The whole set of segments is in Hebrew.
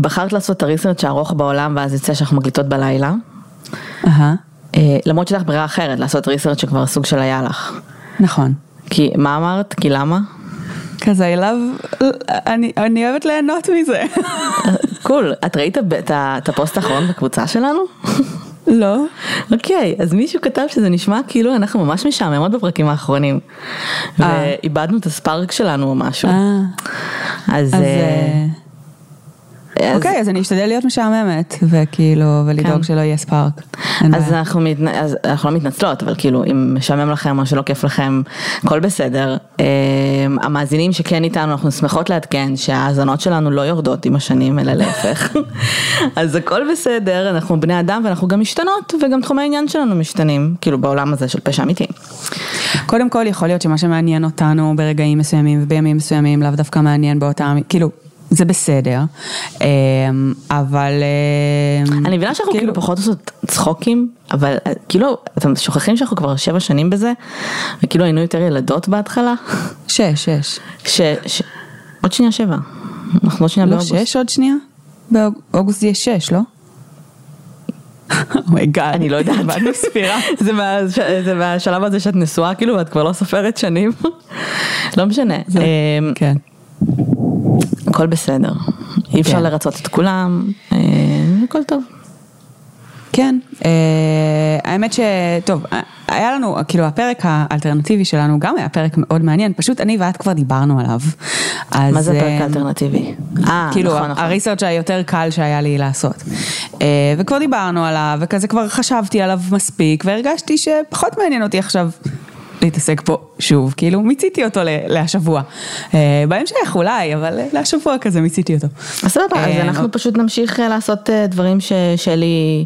בחרת לעשות את הריסרצ' הארוך בעולם ואז יצא שאנחנו מקליטות בלילה. אה, למרות שיש לך ברירה אחרת, לעשות ריסרצ' שכבר סוג של היה לך. נכון. כי, מה אמרת? כי למה? כזה I love, אני, אני אוהבת ליהנות מזה. קול, את ראית את הפוסט האחרון בקבוצה שלנו? לא? אוקיי, אז מישהו כתב שזה נשמע כאילו אנחנו ממש משעממות בפרקים האחרונים. אה. ואיבדנו את הספארק שלנו או משהו. אה, אז... אז... אז- אוקיי, אז אני אשתדל להיות משעממת, וכאילו, ולדאוג כן. שלא יהיה ספארק. אז. אנחנו, לא מתנצלות, אבל כאילו אם משעמם לכם או שלא כיף לכם, הכל בסדר. אה, המאזינים שכן איתנו, אנחנו שמחות לעדכן שההאזנות שלנו לא יורדות עם השנים, אלא להפך. אז הכל בסדר, אנחנו בני אדם ואנחנו גם משתנות, וגם תחומי העניין שלנו משתנים, כאילו בעולם הזה של פשע אמיתי. קודם כל, יכול להיות שמה שמעניין אותנו ברגעים מסוימים ובימים מסוימים לאו דווקא מעניין באותם, כאילו, זה בסדר, אמ, אבל... אמ, אני מבינה שאנחנו כאילו פחות עושות צחוקים, אבל אה, כאילו, אתם שוכחים שאנחנו כבר שבע שנים בזה, וכאילו היינו יותר ילדות בהתחלה. שש, שש. ש... ש... עוד שנייה שבע. אנחנו עוד שנייה לא באוגוסט. שש עוד שנייה? באוגוסט יהיה שש, לא? oh my God. אני לא יודעת. זה, מה, זה מהשלב הזה שאת נשואה כאילו ואת כבר לא סופרת שנים. לא משנה. אמ, כן. הכל בסדר. אי אפשר כן. לרצות את כולם, אה, הכל טוב. כן, אה, האמת שטוב, אה, היה לנו, כאילו הפרק האלטרנטיבי שלנו גם היה פרק מאוד מעניין, פשוט אני ואת כבר דיברנו עליו. אז, מה זה אה, פרק אלטרנטיבי? אה, כאילו נכון, נכון. הריסרצ' היותר קל שהיה לי לעשות. אה, וכבר דיברנו עליו, וכזה כבר חשבתי עליו מספיק, והרגשתי שפחות מעניין אותי עכשיו להתעסק פה שוב, כאילו מיציתי אותו להשבוע. אה, בהמשך אולי, אבל להשבוע כזה מיציתי אותו. אז סבבה, אז אה, אנחנו פשוט נמשיך אה, לעשות דברים ששלי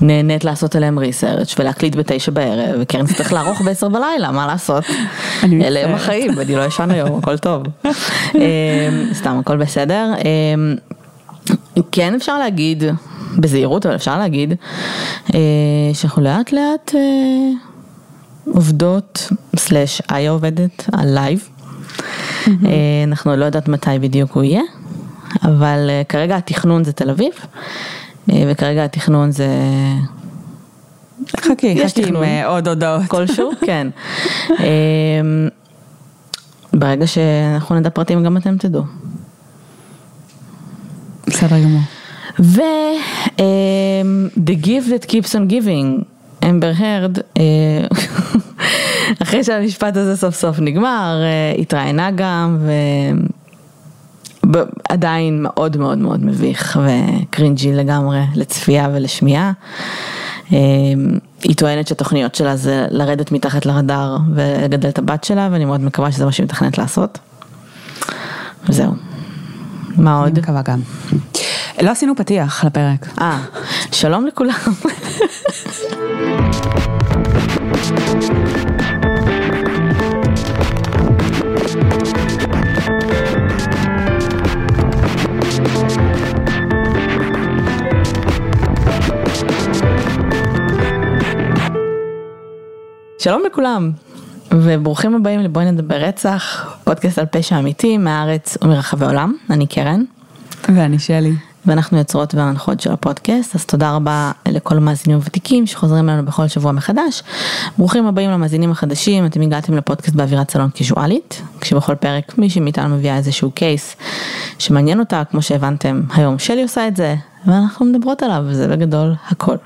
נהנית לעשות עליהם ריסרצ' ולהקליט בתשע בערב, וקרן תצטרך לערוך בעשר בלילה, מה לעשות? אלה הם. החיים, אני לא ישן היום, הכל טוב. סתם, הכל בסדר. כן אפשר להגיד, בזהירות, אבל אפשר להגיד, שאנחנו לאט לאט עובדות, slash איה עובדת, על לייב. אה, אנחנו לא יודעת מתי בדיוק הוא יהיה, אבל אה, כרגע התכנון זה תל אביב, אה, וכרגע התכנון זה חכי, יש תכנון. אה, עוד הודעות. כלשהו, כן. אה, ברגע שאנחנו נדע פרטים גם אתם תדעו. בסדר גמור. ו... אמ, The gift that keeps on giving, אמבר הרד, אה, אחרי שהמשפט הזה סוף סוף נגמר, אה, התראיינה גם, ועדיין מאוד מאוד מאוד מביך וקרינג'י לגמרי לצפייה ולשמיעה. אמ, היא טוענת שהתוכניות שלה זה לרדת מתחת לרדאר ולגדל את הבת שלה, ואני מאוד מקווה שזה מה שהיא מתכננת לעשות. וזהו. מה עוד? אני מקווה גם. לא עשינו פתיח לפרק. אה, שלום לכולם. שלום לכולם, וברוכים הבאים לבואי נדבר רצח, פודקאסט על פשע אמיתי מהארץ ומרחבי העולם, אני קרן. ואני שלי. ואנחנו יוצרות והמנחות של הפודקאסט, אז תודה רבה לכל המאזינים הוותיקים שחוזרים אלינו בכל שבוע מחדש. ברוכים הבאים למאזינים החדשים, אתם הגעתם לפודקאסט באווירת סלון קיזואלית, כשבכל פרק מישהי מאיתנו מביאה איזשהו קייס שמעניין אותה, כמו שהבנתם, היום שלי עושה את זה, ואנחנו מדברות עליו, וזה בגדול הכל.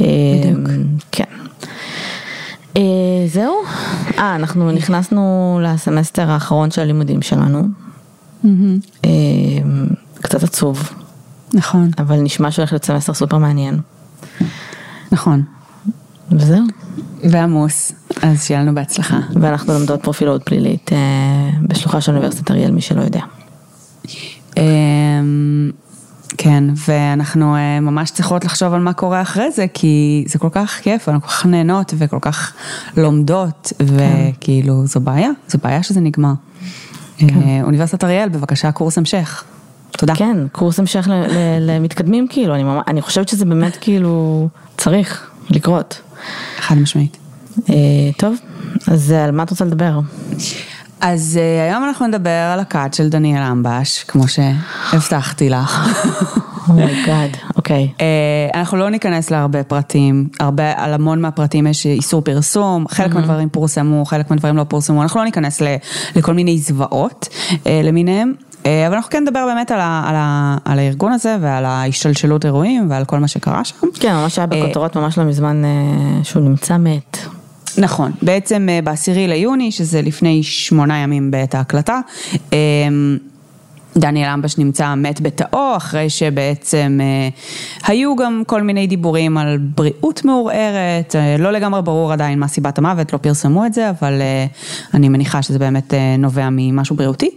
בדיוק. אה, כן. אה, זהו, אה, אנחנו נכנסנו לסמסטר האחרון של הלימודים שלנו. אה, קצת עצוב, נכון, אבל נשמע שהולך להיות סמסטר סופר מעניין. נכון. וזהו. ועמוס, אז שיהיה לנו בהצלחה. ואנחנו לומדות פרופילאות פלילית אה, בשלוחה של אוניברסיטת אריאל, מי שלא יודע. אמ, כן, ואנחנו אה, ממש צריכות לחשוב על מה קורה אחרי זה, כי זה כל כך כיף, אנחנו כל כך נהנות וכל כך לומדות, וכאילו זו בעיה, זו בעיה שזה נגמר. אה, אוניברסיטת אריאל, בבקשה, קורס המשך. תודה. כן, קורס המשך למתקדמים כאילו, אני, ממש, אני חושבת שזה באמת כאילו צריך לקרות. חד משמעית. אה, טוב, אז על מה את רוצה לדבר? אז uh, היום אנחנו נדבר על הכת של דניאל אמבש, כמו שהבטחתי לך. Oh my God, אוקיי. Uh, אנחנו לא ניכנס להרבה פרטים, הרבה, על המון מהפרטים יש איסור פרסום, חלק mm-hmm. מהדברים פורסמו, חלק מהדברים לא פורסמו, אנחנו לא ניכנס ל, לכל מיני זוועות uh, למיניהם. אבל אנחנו כן נדבר באמת על, ה, על, ה, על הארגון הזה ועל ההשתלשלות אירועים ועל כל מה שקרה שם. כן, ממש היה בכותרות ממש לא מזמן שהוא נמצא מת. נכון, בעצם אה, בעשירי ליוני, שזה לפני שמונה ימים בעת ההקלטה, אה, דניאל אמבש נמצא מת בתאו, אחרי שבעצם אה, היו גם כל מיני דיבורים על בריאות מעורערת, לא לגמרי ברור עדיין מה סיבת המוות, לא פרסמו את זה, אבל אני מניחה שזה באמת נובע ממשהו בריאותי.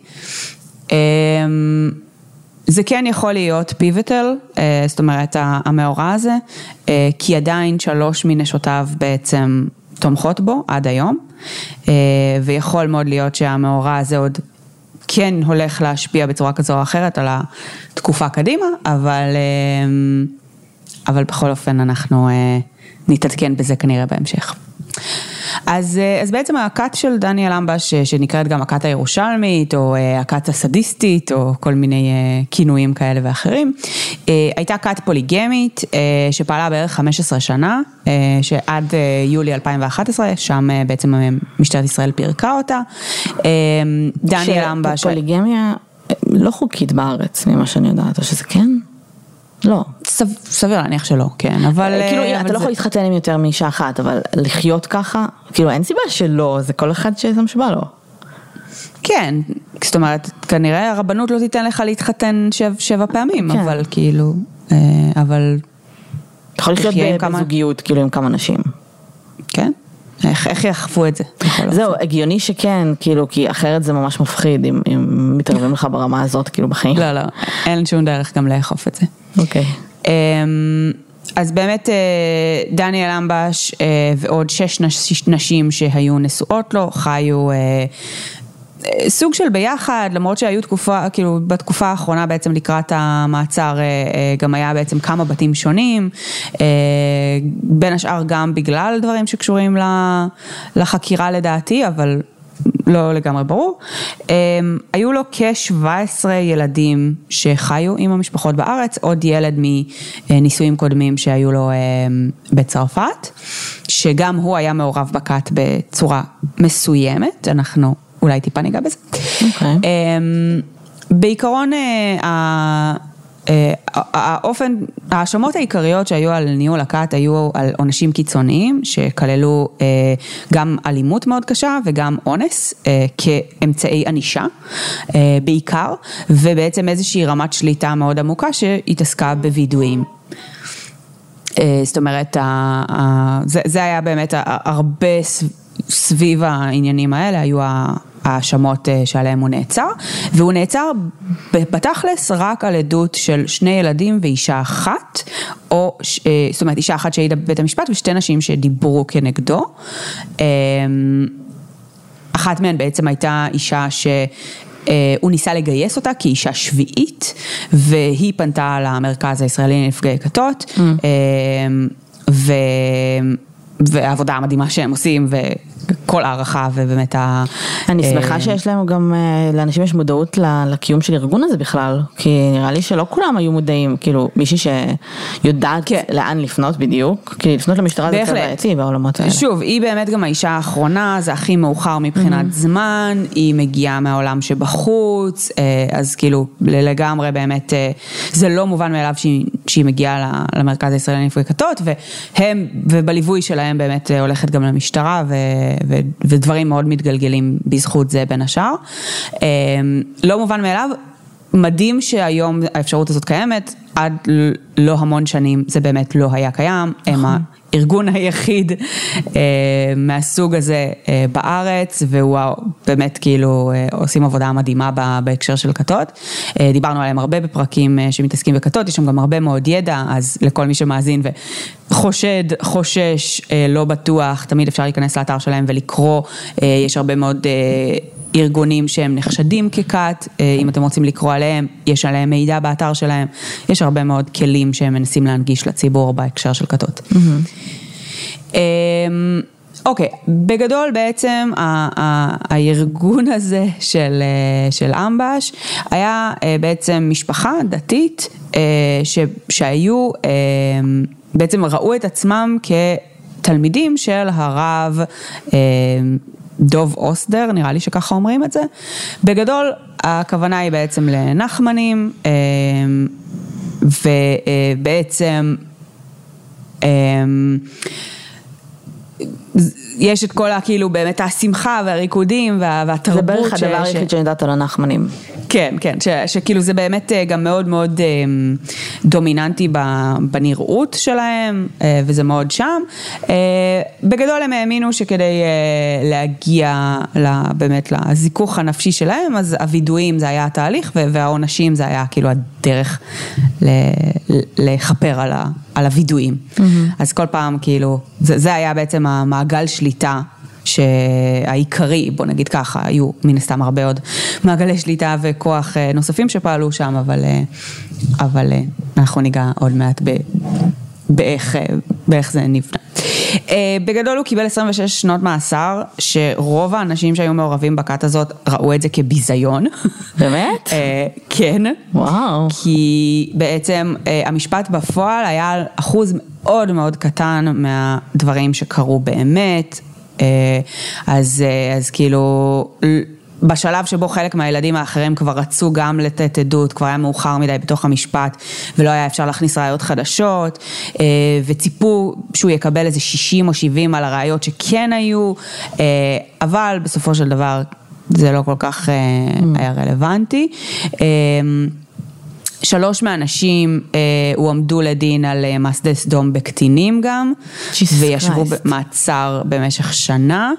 זה כן יכול להיות פיבטל, זאת אומרת המאורע הזה, כי עדיין שלוש מנשותיו בעצם תומכות בו עד היום, אה, ויכול מאוד להיות שהמאורע הזה עוד כן הולך להשפיע בצורה כזו או אחרת על התקופה קדימה, אבל, אה, אבל בכל אופן אנחנו אה, נתעדכן בזה כנראה בהמשך. אז, אה, אז בעצם הכת של דניאל אמבש, שנקראת גם הכת הירושלמית, או אה, הכת הסדיסטית, או כל מיני אה, כינויים כאלה ואחרים, הייתה כת פוליגמית, שפעלה בערך 15 שנה, שעד יולי 2011, שם בעצם משטרת ישראל פירקה אותה. דניאל אמבש... פוליגמיה לא חוקית בארץ, ממה שאני יודעת, או שזה כן? לא. סביר להניח שלא, כן, אבל... אה, כאילו, אבל אתה לא יכול להתחתן עם יותר מאישה אחת, אבל לחיות ככה, כאילו אין סיבה שלא, זה כל אחד ששם שבא לו. כן, זאת אומרת, כנראה הרבנות לא תיתן לך להתחתן שב, שבע פעמים, כן. אבל כאילו, אה, אבל... אתה יכול לחיות בזוגיות, כאילו, עם כמה נשים. כן. איך, איך יאכפו את זה? זהו, הגיוני שכן, כאילו, כי אחרת זה ממש מפחיד אם, אם מתערבים לך ברמה הזאת, כאילו, בחיים. לא, לא, אין שום דרך גם לאכוף את זה. אוקיי. אמ, אז באמת אה, דניאל אמבש אה, ועוד שש נשים שהיו נשואות לו חיו אה, סוג של ביחד, למרות שהיו תקופה, כאילו בתקופה האחרונה בעצם לקראת המעצר גם היה בעצם כמה בתים שונים, בין השאר גם בגלל דברים שקשורים לחקירה לדעתי, אבל לא לגמרי ברור. היו לו כ-17 ילדים שחיו עם המשפחות בארץ, עוד ילד מנישואים קודמים שהיו לו בצרפת, שגם הוא היה מעורב בכת בצורה מסוימת, אנחנו אולי טיפה ניגע בזה. Okay. אוקיי. אמ, בעיקרון אה, אה, האופן, ההאשמות העיקריות שהיו על ניהול הכת היו על עונשים קיצוניים שכללו אה, גם אלימות מאוד קשה וגם אונס כאמצעי ענישה בעיקר ובעצם איזושהי רמת שליטה מאוד עמוקה שהתעסקה בווידואים. זאת אומרת, זה היה באמת הרבה סביב העניינים האלה, היו ההאשמות אה, שעליהם הוא נעצר, והוא נעצר בתכלס רק על עדות של שני ילדים ואישה אחת, או, אה, זאת אומרת אישה אחת שהעידה בבית המשפט ושתי נשים שדיברו כנגדו. אמ, אחת מהן בעצם הייתה אישה ש... אה, הוא ניסה לגייס אותה כאישה שביעית, והיא פנתה למרכז הישראלי לנפגעי כתות, mm. אמ, ו... והעבודה המדהימה שהם עושים, כל הערכה ובאמת ה... אני שמחה אה, שיש להם גם, אה, לאנשים יש מודעות לקיום של הארגון הזה בכלל, כי נראה לי שלא כולם היו מודעים, כאילו מישהי שיודעת כן. לאן לפנות בדיוק, כי לפנות למשטרה זה קצת בעייתי בעולמות האלה. שוב, היא באמת גם האישה האחרונה, זה הכי מאוחר מבחינת mm-hmm. זמן, היא מגיעה מהעולם שבחוץ, אה, אז כאילו לגמרי באמת, זה לא מובן מאליו שהיא, שהיא מגיעה למרכז הישראלי לנפגעי כתות, והם, ובליווי שלהם באמת הולכת גם למשטרה, ו... ודברים מאוד מתגלגלים בזכות זה בין השאר. אמ, לא מובן מאליו, מדהים שהיום האפשרות הזאת קיימת, עד לא המון שנים זה באמת לא היה קיים, הם נכון. הארגון היחיד אה, מהסוג הזה אה, בארץ, והוא באמת כאילו אה, עושים עבודה מדהימה בהקשר של כתות. דיברנו עליהם הרבה בפרקים שמתעסקים בכתות, יש שם גם הרבה מאוד ידע, אז לכל מי שמאזין וחושד, חושש, לא בטוח, תמיד אפשר להיכנס לאתר שלהם ולקרוא, יש הרבה מאוד... ארגונים שהם נחשדים ככת, אם אתם רוצים לקרוא עליהם, יש עליהם מידע באתר שלהם, יש הרבה מאוד כלים שהם מנסים להנגיש לציבור בהקשר של כתות. Mm-hmm. אוקיי, בגדול בעצם הארגון הזה של, אה, של אמבש היה אה, בעצם משפחה דתית אה, ש, שהיו, אה, בעצם ראו את עצמם כתלמידים של הרב אה, דוב אוסדר, נראה לי שככה אומרים את זה. בגדול הכוונה היא בעצם לנחמנים אה, ובעצם אה, יש את כל הכאילו באמת השמחה והריקודים וה- והתרבות. זה בערך הדבר ש- היחיד שאני יודעת על הנחמנים. כן, כן, ש, שכאילו זה באמת אה, גם מאוד מאוד אה, דומיננטי בנראות שלהם, אה, וזה מאוד שם. אה, בגדול הם האמינו שכדי להגיע באמת לזיכוך הנפשי שלהם, אז הווידויים זה היה התהליך, והעונשים זה היה כאילו הדרך לכפר על, ה- על הווידויים. אז כל פעם כאילו, זה, זה היה בעצם המעגל שליטה. שהעיקרי, בוא נגיד ככה, היו מן הסתם הרבה עוד מעגלי שליטה וכוח אה, נוספים שפעלו שם, אבל, אה, אבל אה, אנחנו ניגע עוד מעט ב, באיך, באיך זה נבנה. אה, בגדול הוא קיבל 26 שנות מאסר, שרוב האנשים שהיו מעורבים בכת הזאת ראו את זה כביזיון. באמת? אה, כן. וואו. כי בעצם אה, המשפט בפועל היה על אחוז מאוד מאוד קטן מהדברים שקרו באמת, אז, אז כאילו... בשלב שבו חלק מהילדים האחרים כבר רצו גם לתת עדות, כבר היה מאוחר מדי בתוך המשפט ולא היה אפשר להכניס ראיות חדשות אה, וציפו שהוא יקבל איזה 60 או 70 על הראיות שכן היו, אה, אבל בסופו של דבר זה לא כל כך אה, היה רלוונטי. שלוש מהנשים אה, הועמדו לדין על אה, מעשי סדום בקטינים גם, Jesus וישבו Christ. במעצר במשך שנה,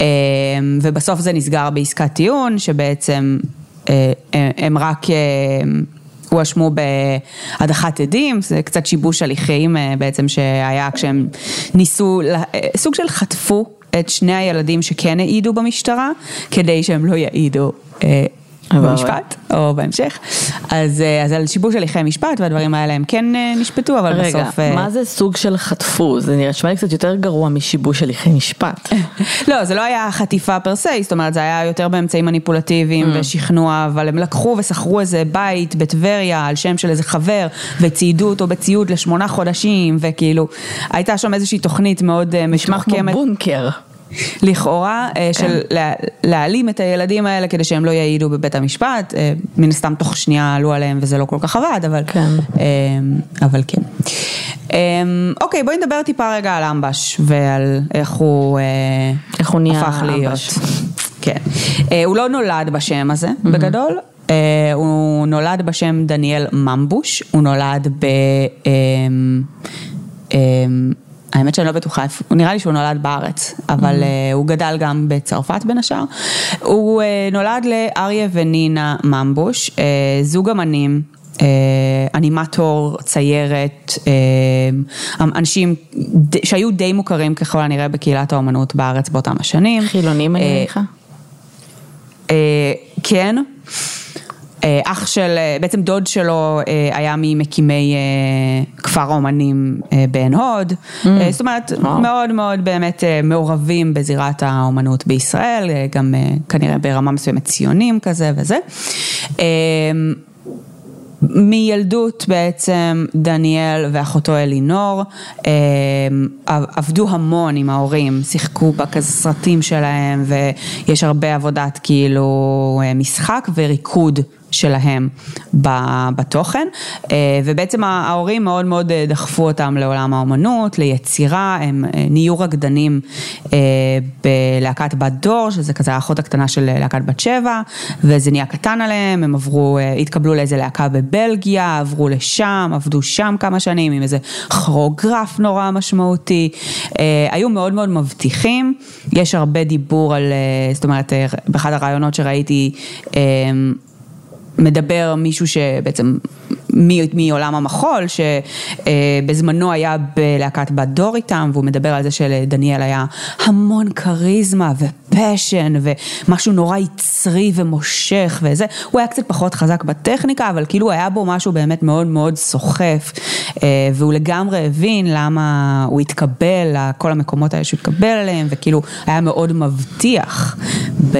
אה, ובסוף זה נסגר בעסקת טיעון, שבעצם אה, אה, הם רק... אה, הואשמו בהדחת עדים, זה קצת שיבוש הליכים אה, בעצם שהיה כשהם ניסו, אה, סוג של חטפו את שני הילדים שכן העידו במשטרה, כדי שהם לא יעידו אה, במשפט, או בהמשך. אז, אה, אז על שיבוש הליכי משפט והדברים האלה הם כן אה, נשפטו, אבל רגע, בסוף... אה, מה זה סוג של חטפו? זה נשמע לי קצת יותר גרוע משיבוש הליכי משפט. לא, זה לא היה חטיפה פר סי, זאת אומרת, זה היה יותר באמצעים מניפולטיביים Mm. ושכנוע, אבל הם לקחו ושכרו איזה בית בטבריה על שם של איזה חבר, וציידו אותו בציוד לשמונה חודשים, וכאילו, הייתה שם איזושהי תוכנית מאוד אה, נשמע כמו. בונקר. לכאורה, אה, של לה- להעלים את הילדים האלה כדי שהם לא יעידו בבית המשפט, אה, מן הסתם תוך שנייה עלו עליהם וזה לא כל כך עבד, אבל כן. אה, אבל כן. אוקיי, בואי נדבר טיפה רגע על אמבש ועל איך הוא איך הוא נהיה הפך להיות. אמבש. כן. אה, הוא לא נולד בשם הזה, בגדול. אה, הוא נולד בשם דניאל ממבוש, הוא נולד ב... האמת שאני לא בטוחה, הוא נראה לי שהוא נולד בארץ, אבל אה, הוא גדל גם בצרפת בין השאר. הוא אה, נולד לאריה ונינה ממבוש, אה, זוג אמנים. אנימטור, ציירת, אה, אנשים ד- שהיו די מוכרים ככל הנראה בקהילת האומנות בארץ באותם השנים. חילונים אני מניחה. כן. אה, אח של, אה, בעצם דוד שלו אה, היה ממקימי כפר האומנים בעין הוד. אה, זאת אומרת, וואו. מאוד מאוד באמת מעורבים בזירת האומנות בישראל, גם אה, כנראה ברמה מסוימת ציונים כזה וזה. מילדות בעצם דניאל ואחותו אלינור אה, עבדו המון עם ההורים, שיחקו בכזה סרטים שלהם ויש הרבה עבודת כאילו משחק וריקוד שלהם בתוכן. אה, ובעצם ההורים מאוד מאוד אה, דחפו אותם לעולם האומנות, ליצירה, הם אה, נהיו רקדנים בלהקת בת דור, שזה כזה האחות הקטנה של להקת בת שבע, וזה נהיה קטן עליהם, הם עברו, התקבלו לאיזה להקה בבלגיה, עברו לשם, עבדו שם כמה שנים עם איזה כרוגרף נורא משמעותי, היו מאוד מאוד מבטיחים, יש הרבה דיבור על, זאת אומרת, באחד הרעיונות שראיתי, מדבר מישהו שבעצם מעולם המחול, שבזמנו היה בלהקת בת דור איתם, והוא מדבר על זה שלדניאל היה המון כריזמה ופשן ומשהו נורא יצרי ומושך וזה, הוא היה קצת פחות חזק בטכניקה, אבל כאילו היה בו משהו באמת מאוד מאוד סוחף, והוא לגמרי הבין למה הוא התקבל לכל המקומות האלה שהוא התקבל אליהם, וכאילו היה מאוד מבטיח ב,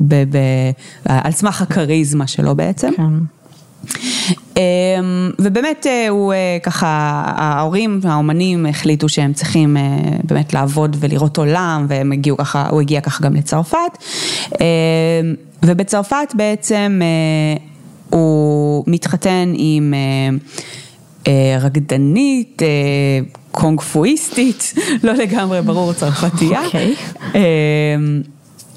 ב, ב, על סמך הכריזמה שלו בעצם. כן. אמ, ובאמת אה, הוא אה, ככה, ההורים, האומנים החליטו שהם צריכים אה, באמת לעבוד ולראות עולם והם הגיעו ככה, הוא הגיע ככה גם לצרפת אמ, ובצרפת בעצם הוא מתחתן עם רקדנית, קונג פואיסטית, לא לגמרי ברור צרפתייה. Okay.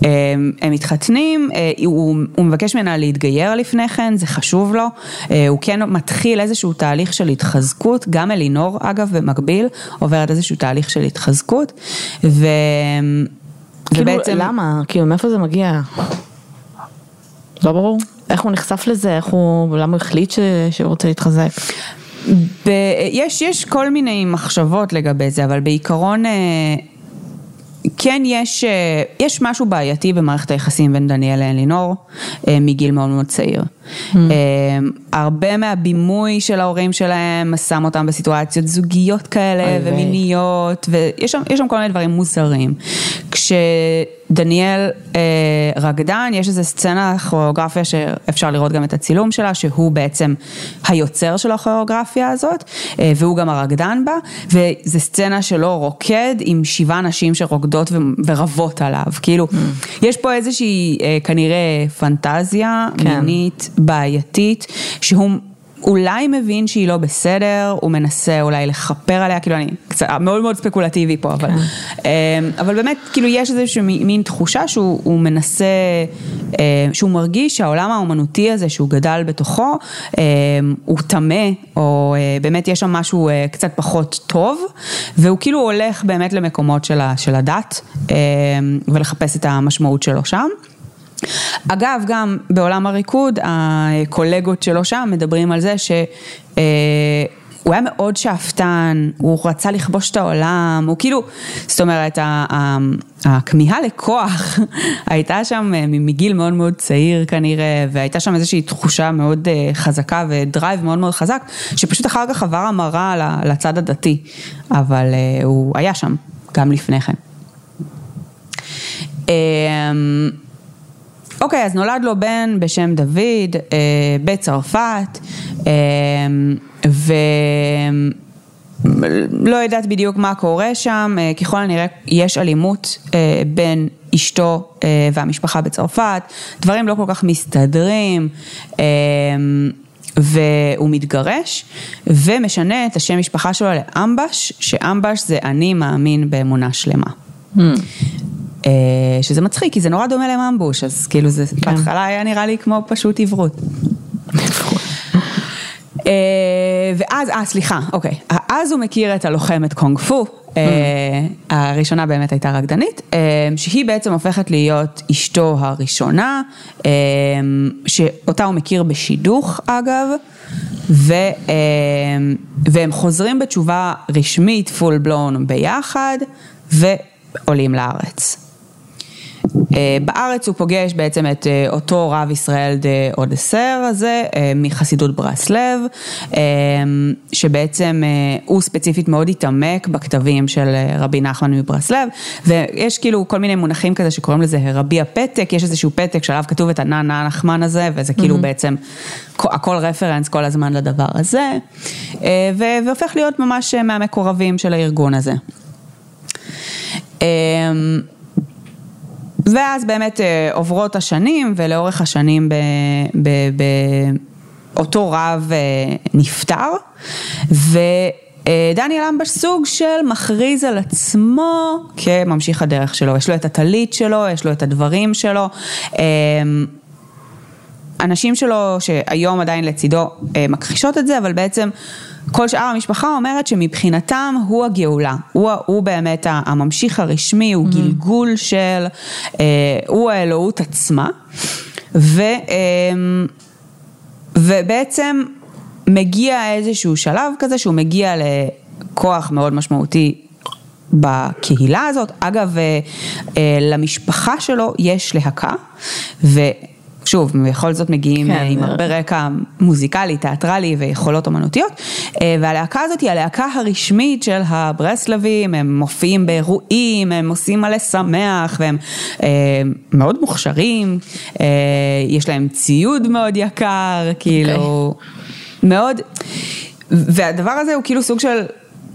הם מתחתנים, אה, הוא, הוא מבקש ממנה להתגייר לפני כן, זה חשוב לו, אה, הוא כן מתחיל איזשהו תהליך של התחזקות, גם אלינור אגב במקביל עוברת איזשהו תהליך של התחזקות, ו... כאילו, ובעצם... למה? כאילו מאיפה זה מגיע? לא ברור. איך הוא נחשף לזה? איך הוא, למה הוא החליט ש... שהוא רוצה להתחזק? ב... יש, יש כל מיני מחשבות לגבי זה, אבל בעיקרון... כן יש, אה, יש משהו בעייתי במערכת היחסים בין דניאל לאלינור אה, מגיל מאוד מאוד צעיר. Mm. הרבה מהבימוי של ההורים שלהם שם אותם בסיטואציות זוגיות כאלה ומיניות ויש שם, שם כל מיני דברים מוזרים. כשדניאל אה, רקדן, יש איזו סצנה כוריאוגרפיה שאפשר לראות גם את הצילום שלה, שהוא בעצם היוצר של הכוריאוגרפיה הזאת, אה, והוא גם הרקדן בה, וזו סצנה שלו רוקד עם שבעה נשים שרוקדות ורבות עליו, כאילו, mm. יש פה איזושהי אה, כנראה פנטזיה כן. מינית בעייתית, שהוא אולי מבין שהיא לא בסדר, הוא מנסה אולי לכפר עליה, כאילו אני קצת מאוד מאוד ספקולטיבי פה, אבל, כן. אמ, אבל באמת כאילו יש איזושהי מין תחושה שהוא מנסה, אה, שהוא מרגיש שהעולם האומנותי הזה שהוא גדל בתוכו, אמ, הוא טמא, או אה, באמת יש שם משהו אה, קצת פחות טוב, והוא כאילו הולך באמת למקומות של הדת, אמ, ולחפש את המשמעות שלו שם. אגב, גם בעולם הריקוד, הקולגות שלו שם מדברים על זה ש... אה, היה מאוד שאפתן, הוא רצה לכבוש את העולם, הוא כאילו, זאת אומרת, הכמיהה לכוח הייתה שם אה, מגיל מאוד מאוד צעיר כנראה, והייתה שם איזושהי תחושה מאוד אה, חזקה ודרייב מאוד מאוד חזק, שפשוט אחר כך עבר המרה לצד הדתי, אבל הוא היה שם גם לפני כן. אוקיי, אז נולד לו בן בשם דוד אה, בצרפת, אה, ולא יודעת בדיוק מה קורה שם, אה, ככל הנראה יש אלימות אה, בין אשתו אה, והמשפחה בצרפת, דברים לא כל כך מסתדרים. והוא מתגרש ומשנה את השם משפחה שלו לאמבש, שאמבש זה אני מאמין באמונה שלמה. Mm. אה, שזה מצחיק, כי זה נורא דומה לממבוש, אז כאילו זה כן. בהתחלה היה נראה לי כמו פשוט עברות. אה, ואז, אה סליחה, אוקיי, אז הוא מכיר את הלוחמת קונג פו, אה, הראשונה באמת הייתה רקדנית, שהיא בעצם הופכת להיות אשתו הראשונה, שאותה הוא מכיר בשידוך אגב, ו, והם חוזרים בתשובה רשמית פול בלון ביחד, ועולים לארץ. אה, בארץ הוא פוגש בעצם את אה, אותו רב ישראל דה אודסר הזה אה, מחסידות ברסלב, שבעצם הוא ספציפית מאוד התעמק בכתבים של רבי נחמן מברסלב, ויש כאילו כל מיני מונחים כזה שקוראים לזה רבי הפתק, יש איזשהו פתק שעליו כתוב את הנא נא נחמן הזה, וזה כאילו mm-hmm. בעצם הכל רפרנס כל הזמן לדבר הזה, והופך להיות ממש מהמקורבים של הארגון הזה. ואז באמת אה, עוברות השנים, ולאורך השנים באותו רב אה, נפטר, ודניאל אמבש סוג של מכריז על עצמו כממשיך הדרך שלו, יש לו את הטלית שלו, יש לו את הדברים שלו. הנשים שלו שהיום עדיין לצידו מכחישות את זה, אבל בעצם כל שאר המשפחה אומרת שמבחינתם הוא הגאולה, הוא, הוא באמת הממשיך הרשמי, הוא mm-hmm. גלגול של, אה, הוא האלוהות עצמה, ו, אה, ובעצם מגיע איזשהו שלב כזה שהוא מגיע לכוח מאוד משמעותי בקהילה הזאת. אגב, אה, אה, למשפחה שלו יש להקה, ו... שוב, בכל זאת מגיעים כן, כן, עם זה- הרבה רקע מוזיקלי, תיאטרלי ויכולות אומנותיות, אה, והלהקה הזאת היא הלהקה הרשמית של הברסלבים, הם מופיעים באירועים, הם עושים מלא שמח, והם אה, מאוד מוכשרים, אה, יש להם ציוד מאוד יקר, כאילו, מאוד, והדבר הזה הוא כאילו סוג של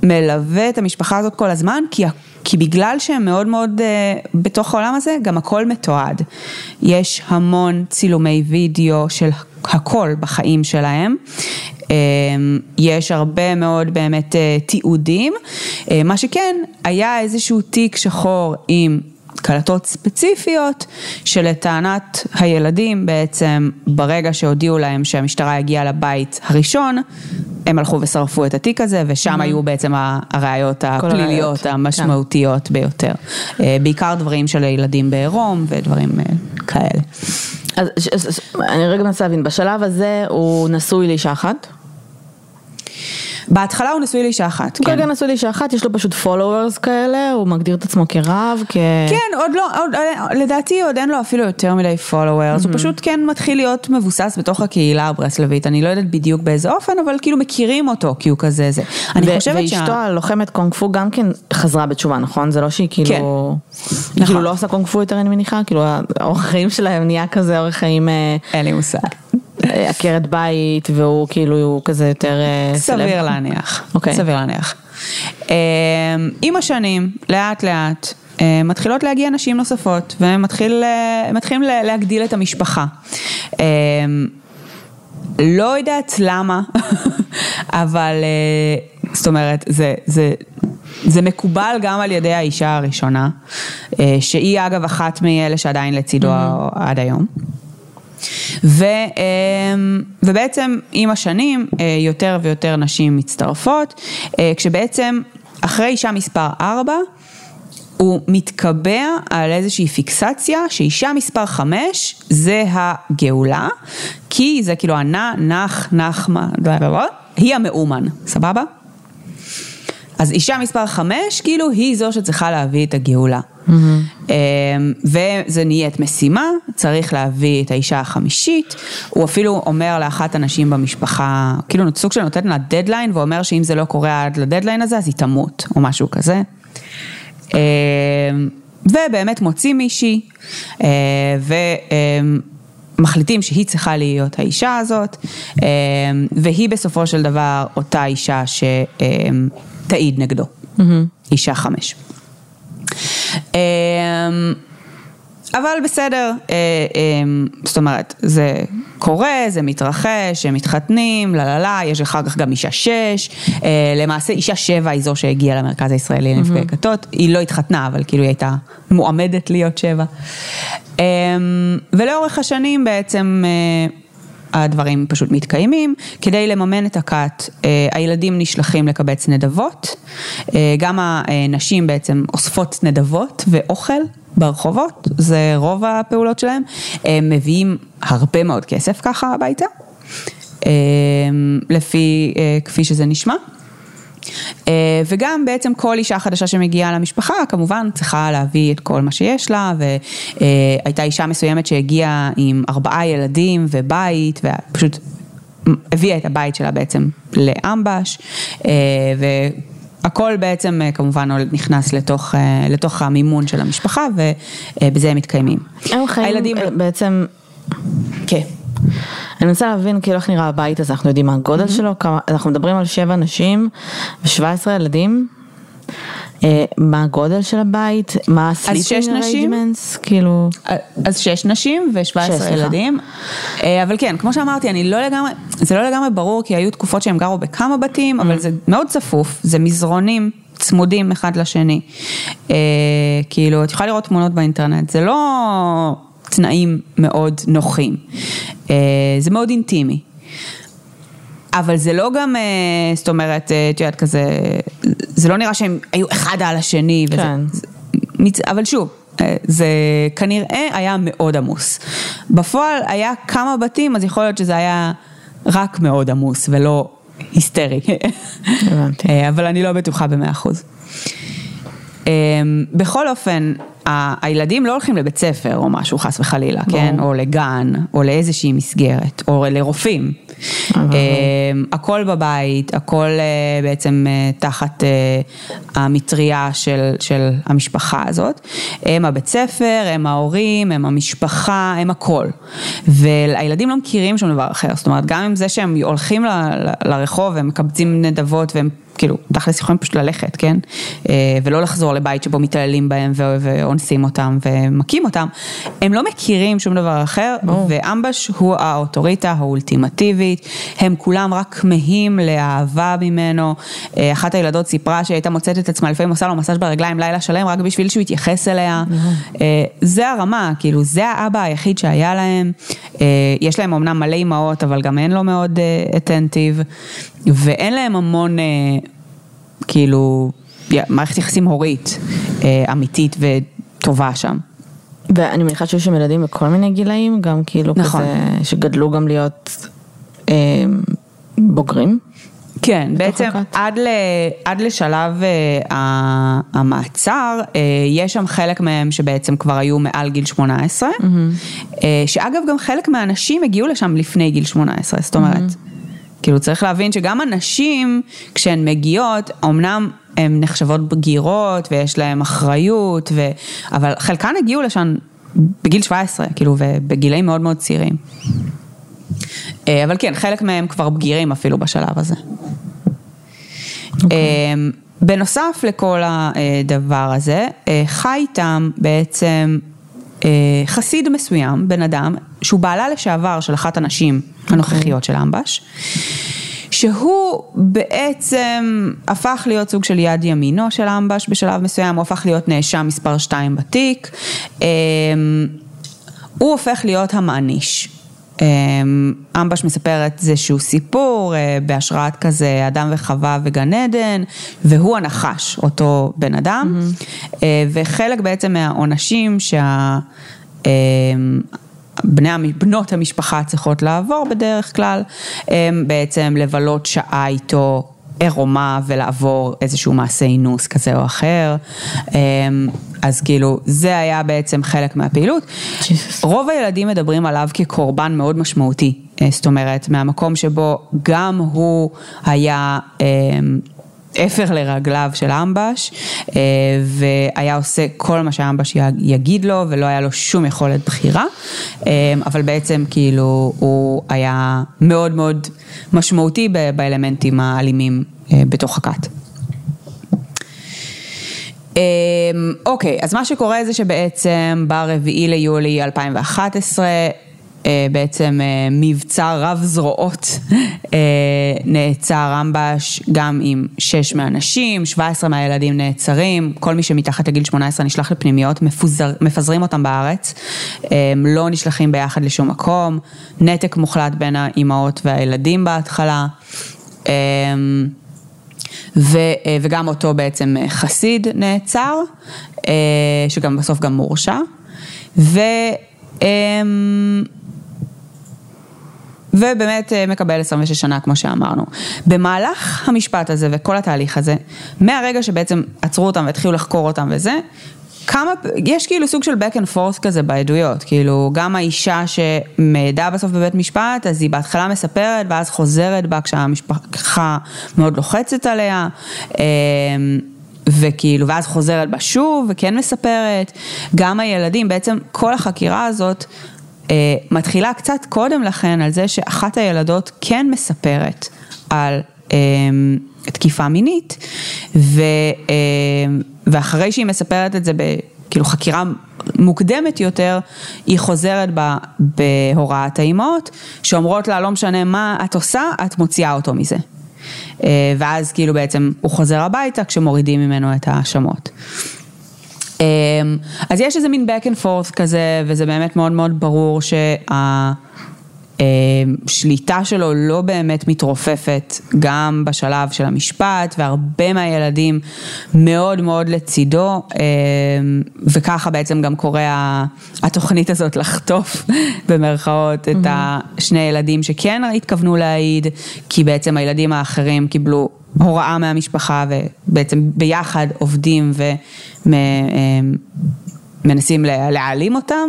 מלווה את המשפחה הזאת כל הזמן, כי כי בגלל שהם מאוד מאוד uh, בתוך העולם הזה, גם הכל מתועד. יש המון צילומי וידאו של הכל בחיים שלהם. Um, יש הרבה מאוד באמת uh, תיעודים. Uh, מה שכן, היה איזשהו תיק שחור עם קלטות ספציפיות שלטענת הילדים בעצם ברגע שהודיעו להם שהמשטרה הגיעה לבית הראשון, הם הלכו ושרפו את התיק הזה ושם היו בעצם הראיות הפליליות כן. המשמעותיות ביותר. אה, בעיקר דברים של ילדים בעירום ודברים אה, כאלה. אז ש- ש- אני רגע מנסה להבין, בשלב הזה הוא נשוי לאישה אחת? בהתחלה הוא נשוי לאישה אחת, הוא כן. כרגע נשוי לאישה אחת, יש לו פשוט followers כאלה, הוא מגדיר את עצמו כרב, כ... כן, עוד לא, עוד, אה, לדעתי עוד אין לו אפילו יותר מדי followers, הוא פשוט כן מתחיל להיות מבוסס בתוך הקהילה הברסלבית, אני לא יודעת בדיוק באיזה אופן, אבל כאילו מכירים אותו כי הוא כזה זה. אני ו- חושבת ואשתו הלוחמת קונג פו גם כן חזרה בתשובה, נכון? זה לא שהיא כאילו... כן. היא כאילו לא עושה קונג פו יותר אני מניחה? כאילו האורח חיים שלהם נהיה כזה אורח חיים אה, אין לי מושג. אה, עקרת בית והוא כאילו הוא כזה יותר אה, סלב. סביר להניח, אוקיי. סביר להניח. אמ, עם השנים, לאט לאט, אה, מתחילות להגיע נשים נוספות, והם מתחיל, אה, מתחילים לה- להגדיל את המשפחה. לא יודעת למה, אבל אה, זאת אומרת, זה, זה, זה מקובל גם על ידי האישה הראשונה, אה, שהיא אגב אחת מאלה שעדיין לצידו עד היום. ו, אמ, ובעצם עם השנים אה, יותר ויותר נשים מצטרפות, אה, כשבעצם אחרי אישה מספר 4 הוא מתקבע על איזושהי פיקסציה שאישה מספר 5 זה הגאולה, כי זה כאילו הנע, נח, נחמה, היא המאומן, סבבה? אז אישה מספר 5 כאילו היא זו שצריכה להביא את הגאולה. אמ, וזה נהיית משימה, צריך להביא את האישה החמישית, הוא אפילו אומר לאחת הנשים במשפחה, כאילו סוג של נותן לה דדליין, ואומר שאם זה לא קורה עד לדדליין הזה אז היא תמות, או משהו כזה. אמ, ובאמת מוציא מישהי, אה, ומחליטים שהיא צריכה להיות האישה הזאת, אמ, והיא בסופו של דבר אותה אישה שתעיד נגדו, אישה חמש. אמ, אבל בסדר, אה, אמ, זאת אומרת, זה קורה, זה מתרחש, הם מתחתנים, לה לה לה, יש אחר כך גם אישה שש, אה, למעשה אישה שבע היא זו שהגיעה למרכז הישראלי לנפגעי כתות, היא לא התחתנה, אבל כאילו היא הייתה מועמדת להיות שבע. אמ, ולאורך השנים בעצם אה, הדברים פשוט מתקיימים. כדי לממן את הכת, אה, הילדים נשלחים לקבץ נדבות, אה, גם הנשים בעצם אוספות נדבות ואוכל ברחובות, זה רוב הפעולות שלהם. הם מביאים הרבה מאוד כסף ככה הביתה, אה, לפי, אה, כפי שזה נשמע. אה, וגם בעצם כל אישה חדשה שמגיעה למשפחה כמובן צריכה להביא את כל מה שיש לה והייתה אישה מסוימת שהגיעה עם ארבעה ילדים ובית ופשוט הביאה את הבית שלה בעצם לאמבש אה, והכל בעצם אה, כמובן נכנס לתוך, אה, לתוך המימון של המשפחה ובזה הם מתקיימים. הם חיים הילדים- אה, בעצם, כן. אני מנסה להבין כאילו איך נראה הבית הזה, אנחנו יודעים מה הגודל שלו, כמה, אנחנו מדברים על שבע נשים ו-17 ילדים. אה, מה הגודל של הבית, מה נשים? arrangements, כאילו, אז שש נשים ו-17 שש, סליחה. ילדים. אה, אבל כן, כמו שאמרתי, אני לא לגמרי, זה לא לגמרי ברור, כי היו תקופות שהם גרו בכמה בתים, אבל זה מאוד צפוף, זה מזרונים צמודים אחד לשני. אה, כאילו, את יכולה לראות תמונות באינטרנט, זה לא תנאים מאוד נוחים, אה, זה מאוד אינטימי. אבל זה לא גם, אה, זאת אומרת, אה, את יודעת, כזה, זה לא נראה שהם היו אחד על השני. וזה- כן. זה- אבל שוב, זה כנראה היה מאוד עמוס. בפועל היה כמה בתים, אז יכול להיות שזה היה רק מאוד עמוס ולא היסטרי. הבנתי. אבל אני לא בטוחה במאה אחוז. אה, בכל אופן, הילדים לא הולכים לבית ספר או משהו חס וחלילה, כן? או לגן, או לאיזושהי מסגרת, או לרופאים. אה, הכל בבית, הכל אה, בעצם אה, תחת המטריה של, של המשפחה הזאת. הם הבית ספר, הם ההורים, הם המשפחה, הם הכל. והילדים לא מכירים שום דבר אחר, זאת אומרת, גם עם זה שהם הולכים ל- ל- לרחוב, הם מקבצים נדבות והם כאילו, תכלס יכולים פשוט ללכת, כן? אה, ולא לחזור לבית שבו מתעללים בהם ואונסים אותם ומכים אותם. הם לא מכירים שום דבר אחר, ברור. ואמבש הוא האוטוריטה האולטימטיבית, הם כולם רק כמהים לאהבה ממנו. אה, אחת הילדות סיפרה שהיא הייתה מוצאת את עצמה לפעמים עושה לו מסאז' ברגליים לילה שלם רק בשביל שהוא יתייחס אליה. אה, זה הרמה, כאילו זה האבא היחיד שהיה להם. יש להם אמנם מלא אימהות, אבל גם הן לא מאוד אטנטיב, ואין להם המון, כאילו, מערכת יחסים הורית אה, אמיתית וטובה שם. ואני מניחה שיש שם ילדים בכל מיני גילאים, גם כאילו נכון. כזה, שגדלו גם להיות אה, בוגרים. כן, בעצם? עד, ל, עד לשלב uh, המעצר, uh, יש שם חלק מהם שבעצם כבר היו מעל גיל 18, uh, שאגב גם חלק מהאנשים הגיעו לשם לפני גיל 18, זאת אומרת, כאילו צריך להבין שגם הנשים, כשהן מגיעות, אמנם הן נחשבות בגירות ויש להן אחריות, ו... אבל חלקן הגיעו לשם בגיל 17, כאילו, ובגילאים מאוד מאוד צעירים. אה, אבל כן, חלק מהם כבר בגירים אפילו בשלב הזה. אה, בנוסף לכל הדבר הזה, אה, חי איתם בעצם אה, חסיד מסוים, בן אדם, שהוא בעלה לשעבר של אחת הנשים הנוכחיות של אמבש. שהוא בעצם הפך להיות סוג של יד ימינו של אמבש בשלב מסוים, הוא הפך להיות נאשם מספר 2 בתיק, אמ, הוא הופך להיות המעניש. אמ, אמבש מספרת איזשהו סיפור אה, בהשראת כזה אדם וחווה וגן עדן, והוא הנחש, אותו בן אדם, אה, וחלק בעצם מהעונשים שה... אמ, בני, בנות המשפחה צריכות לעבור בדרך כלל, בעצם לבלות שעה איתו עירומה ולעבור איזשהו מעשה אינוס כזה או אחר, אמ, אז כאילו זה היה בעצם חלק מהפעילות. ג'יסוס. רוב הילדים מדברים עליו כקורבן מאוד משמעותי, אה, זאת אומרת מהמקום שבו גם הוא היה אמ, אפר לרגליו של אמבש, אה, והיה עושה כל מה שאמבש יגיד לו, ולא היה לו שום יכולת בחירה, אה, אבל בעצם כאילו הוא היה מאוד מאוד משמעותי באלמנטים האלימים אה, בתוך הכת. אוקיי, אז מה שקורה זה שבעצם ברביעי ליולי 2011, אה, בעצם אה, מבצע רב זרועות אה, נעצר רמבש גם עם שש מהנשים, 17 מהילדים נעצרים, כל מי שמתחת לגיל 18 נשלח לפנימיות, מפוזר, מפזרים אותם בארץ, לא נשלחים ביחד לשום מקום, נתק מוחלט בין האימהות והילדים בהתחלה. ו, אה, וגם אותו בעצם אה, חסיד נעצר, אה, שגם בסוף גם מורשע, ו... אמ, ובאמת אה, מקבל 26 שנה כמו שאמרנו. במהלך המשפט הזה וכל התהליך הזה, מהרגע שבעצם עצרו אותם והתחילו לחקור אותם וזה, כמה, יש כאילו סוג של back and forth כזה בעדויות, כאילו גם האישה שמעדה בסוף בבית משפט, אז היא בהתחלה מספרת ואז חוזרת בה כשהמשפחה מאוד לוחצת עליה. וכאילו, ואז חוזרת בה שוב וכן מספרת, גם הילדים, בעצם כל החקירה הזאת אה, מתחילה קצת קודם לכן על זה שאחת הילדות כן מספרת על אה, תקיפה מינית, ו, אה, ואחרי שהיא מספרת את זה ב... כאילו חקירה מוקדמת יותר, היא חוזרת בה בהוראת האימהות, שאומרות לה לא משנה מה את עושה, את מוציאה אותו מזה. אה, ואז כאילו בעצם הוא חוזר הביתה כשמורידים ממנו את ההאשמות. אמ, אז יש איזה מין back and forth כזה, וזה באמת מאוד מאוד ברור שליטה שלו לא באמת מתרופפת גם בשלב של המשפט והרבה מהילדים מאוד מאוד לצידו וככה בעצם גם קורה התוכנית הזאת לחטוף במרכאות את השני ילדים שכן התכוונו להעיד כי בעצם הילדים האחרים קיבלו הוראה מהמשפחה ובעצם ביחד עובדים ומנסים להעלים אותם,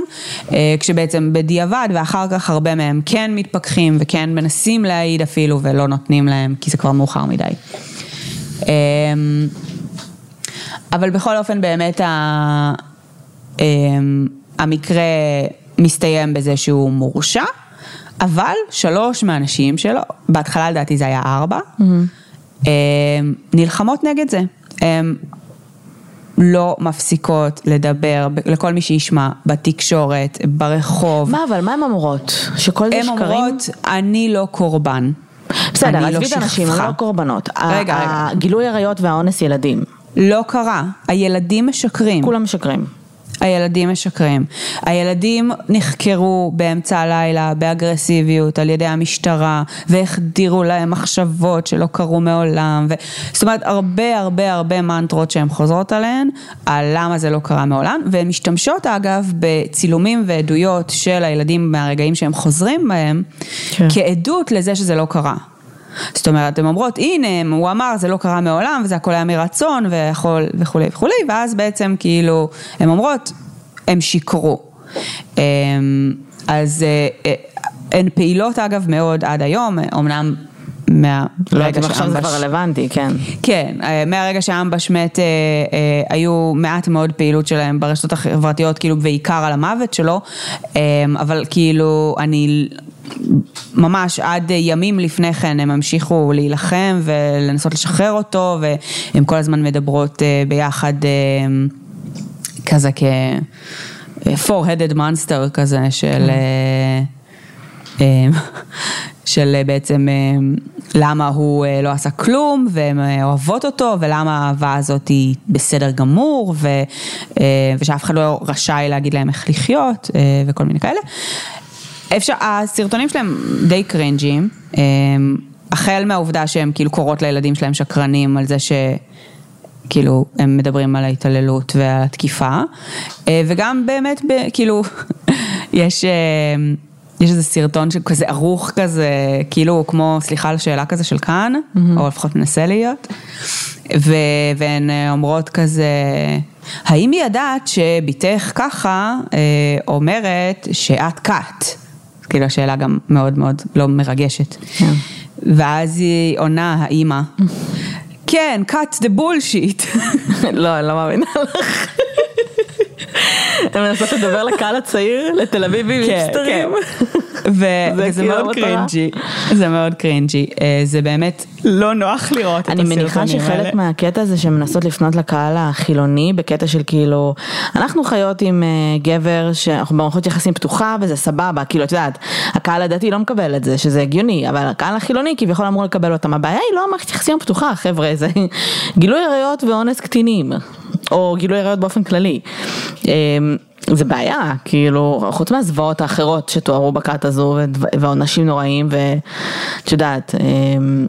אה, כשבעצם בדיעבד ואחר כך הרבה מהם כן מתפכחים וכן מנסים להעיד אפילו ולא נותנים להם כי זה כבר מאוחר מדי. אה, אבל בכל אופן באמת אה, המקרה מסתיים בזה שהוא מורשע, אבל שלוש מהנשים שלו, בהתחלה לדעתי זה היה ארבע, mm-hmm. נלחמות נגד זה. לא מפסיקות לדבר לכל מי שישמע, בתקשורת, ברחוב. מה, אבל מה הן אומרות? שכל זה שקרים? הן אומרות, אני לא קורבן. בסדר, עזבי את הנשים, הן לא קורבנות. רגע, רגע. גילוי עריות והאונס ילדים. לא קרה, הילדים משקרים. כולם משקרים. הילדים משקרים. הילדים נחקרו באמצע הלילה באגרסיביות על ידי המשטרה והחדירו להם מחשבות שלא קרו מעולם. ו... זאת אומרת, הרבה הרבה הרבה מנטרות שהן חוזרות עליהן, על למה זה לא קרה מעולם, והן משתמשות אגב בצילומים ועדויות של הילדים מהרגעים שהם חוזרים בהם, כן. כעדות לזה שזה לא קרה. זאת אומרת, הן אומרות, הנה, הוא אמר, זה לא קרה מעולם, וזה הכל היה מרצון, ויכול, וכולי וכולי, ואז בעצם כאילו, הן אומרות, הם שיקרו. אמ, אז אה, אה, הן פעילות אגב מאוד עד היום, אמנם מהרגע לא אם עכשיו זה כבר רלוונטי, כן. כן, אה, מהרגע שאמבש מת, היו מעט מאוד פעילות שלהם ברשתות החברתיות, כאילו בעיקר על המוות שלו, אמ, אבל כאילו, אני ממש עד ימים לפני כן הם המשיכו להילחם ולנסות לשחרר אותו והן כל הזמן מדברות אה, ביחד אה, כזה כ... four-headed monster כזה של... כן. אה, של בעצם למה הוא לא עשה כלום והן אוהבות אותו ולמה האהבה הזאת היא בסדר גמור ו, ושאף אחד לא רשאי להגיד להם איך לחיות וכל מיני כאלה. אפשר, הסרטונים שלהם די קרינג'ים, אמ, החל מהעובדה שהם כאילו קוראות לילדים שלהם שקרנים על זה שכאילו הם מדברים על ההתעללות ועל התקיפה, אה, וגם באמת כאילו יש... אמ, יש איזה סרטון שכזה ערוך כזה, כאילו כמו, סליחה על השאלה כזה של כאן, mm-hmm. או לפחות מנסה להיות, ו- והן אה, אומרות כזה, האם היא ידעת שבתך ככה אה, אומרת שאת כת? כאילו השאלה גם מאוד מאוד לא מרגשת. כן. ואז היא עונה, האימא, כן, cut the bullshit. לא, אני לא מאמינה לך. הן מנסות לדבר לקהל הצעיר, לתל אביבים כן, היפסטרים. כן. וזה כאילו מאוד cringy, זה מאוד cringy, אה, זה באמת לא נוח לראות את הסרטונים האלה. אני מניחה שחלק מהקטע זה שהן מנסות לפנות לקהל החילוני, בקטע של כאילו, אנחנו חיות עם אה, גבר שאנחנו במערכות יחסים פתוחה וזה סבבה, כאילו את יודעת, הקהל הדתי לא מקבל את זה, שזה הגיוני, אבל הקהל החילוני כביכול אמור לקבל אותם, הבעיה היא לא המערכת יחסים פתוחה, חבר'ה, זה גילוי עריות ואונס קטינים. או גילוי עריות באופן כללי. אמ, זה בעיה, כאילו, חוץ מהזוועות האחרות שתוארו בכת הזו, ועונשים נוראים, ואת יודעת, אמ,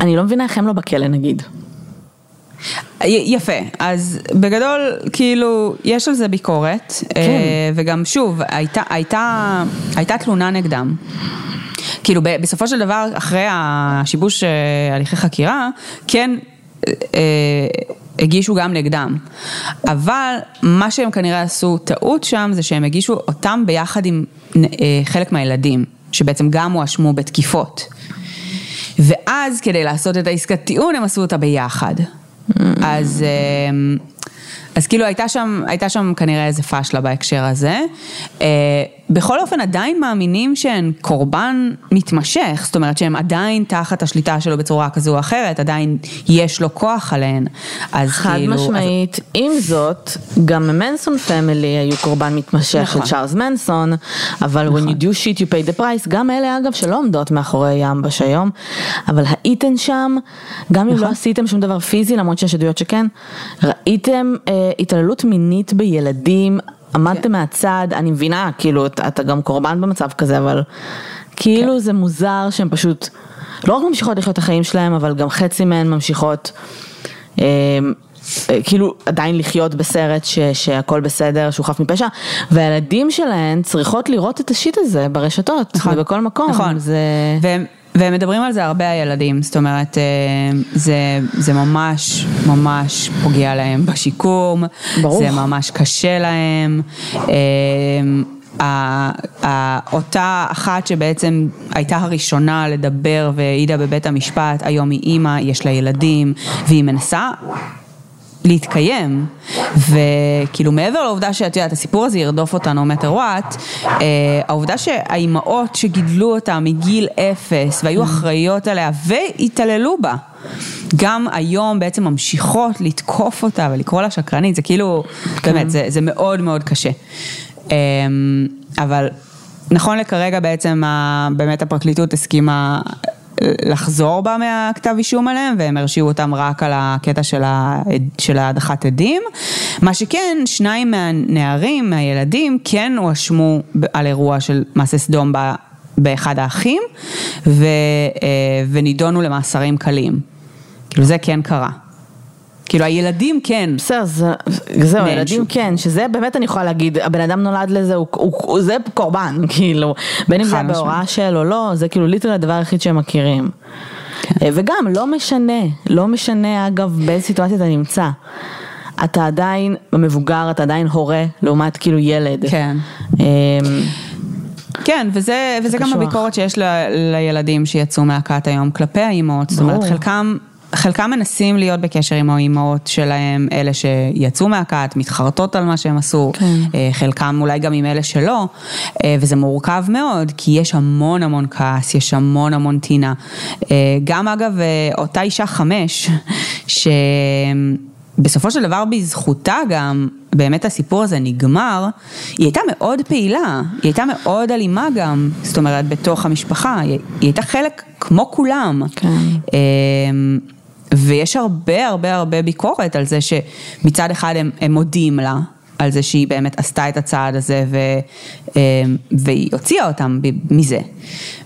אני לא מבינה איך הם לא בכלא נגיד. יפה, אז בגדול, כאילו, יש על זה ביקורת, כן. אה, וגם שוב, הייתה, הייתה, הייתה תלונה נגדם. כאילו, בסופו של דבר, אחרי השיבוש אה, הליכי חקירה, כן, אה, הגישו גם נגדם. אבל מה שהם כנראה עשו טעות שם זה שהם הגישו אותם ביחד עם אה, חלק מהילדים, שבעצם גם הואשמו בתקיפות. ואז כדי לעשות את העסקת טיעון הם עשו אותה ביחד. אז... אה, אז כאילו הייתה שם, הייתה שם כנראה איזה פאשלה בהקשר הזה. בכל אופן עדיין מאמינים שהן קורבן מתמשך, זאת אומרת שהן עדיין תחת השליטה שלו בצורה כזו או אחרת, עדיין יש לו כוח עליהן. אז חד כאילו... חד משמעית, אז... עם זאת, גם מנסון פמילי היו קורבן מתמשך נכון. של צ'ארלס מנסון, אבל נכון. when you do shit you pay the price, גם אלה אגב שלא עומדות מאחורי ימבש היום, אבל הייתם שם, גם אם לא נכון. לא עשיתם שום דבר פיזי, למרות שיש עדויות שכן, ראיתם אה, התעללות מינית בילדים. עמדתם כן. מהצד, אני מבינה, כאילו, אתה, אתה גם קורבן במצב כזה, אבל כאילו זה מוזר שהן פשוט לא רק ממשיכות לחיות את החיים שלהם, אבל גם חצי מהן ממשיכות אה, אה, כאילו עדיין לחיות בסרט ש, שהכל בסדר, שהוא חף מפשע, והילדים שלהן צריכות לראות את השיט הזה ברשתות, נכון. ובכל מקום. נכון. זה... והם, והם מדברים על זה הרבה הילדים, זאת אומרת, אה, זה, זה ממש ממש פוגע להם בשיקום, ברור. זה ממש קשה להם. אה, אותה אחת שבעצם הייתה הראשונה לדבר והעידה בבית המשפט, היום היא אימא, יש לה ילדים, והיא מנסה להתקיים, וכאילו מעבר לעובדה שאת יודעת, הסיפור הזה ירדוף אותנו מטר וואט, אה, העובדה שהאימהות שגידלו אותה מגיל אפס והיו אחראיות עליה והתעללו בה, גם היום בעצם ממשיכות לתקוף אותה ולקרוא לה שקרנית, זה כאילו, באמת, זה, זה מאוד מאוד קשה. אה, אבל נכון לכרגע בעצם באמת הפרקליטות הסכימה לחזור בה מהכתב אישום עליהם והם הרשיעו אותם רק על הקטע של, ההדחת עדים. מה שכן, שניים מהנערים, מהילדים, כן הואשמו על אירוע של מעשה סדום באחד האחים ו, אה, ונידונו למאסרים קלים. כאילו זה כן קרה. כאילו הילדים כן. בסדר, זה- זהו, נענשו. ילדים כן, שזה באמת אני יכולה להגיד, הבן אדם נולד לזה, הוא, הוא, הוא, זה קורבן, כאילו, בין אם זה. בהוראה של או לא, זה כאילו ליטרלי הדבר היחיד שהם מכירים. כן. אה, וגם, לא משנה, לא משנה אגב באיזה סיטואציה אתה נמצא. אתה עדיין מבוגר, אתה עדיין הורה, לעומת כאילו ילד. כן. אמ, כן, וזה, וזה גם. הביקורת שיש ל, לילדים שיצאו מהכת היום כלפי האימהות, זאת אומרת. חלקם, חלקם מנסים להיות בקשר עם האימהות שלהם, אלה שיצאו מהכת, מתחרטות על מה שהם עשו, כן. אה, חלקם אולי גם עם אלה שלא, אה, וזה מורכב מאוד, כי יש המון המון כעס, יש המון המון טינה. אה, גם אגב, אותה אישה חמש, ש... בסופו של דבר בזכותה גם, באמת הסיפור הזה נגמר, היא הייתה מאוד פעילה, היא הייתה מאוד אלימה גם, זאת אומרת בתוך המשפחה, היא, היא הייתה חלק כמו כולם. כן. ויש הרבה הרבה הרבה ביקורת על זה שמצד אחד הם, הם מודים לה. על זה שהיא באמת עשתה את הצעד הזה ו, אמ, והיא הוציאה אותם מזה.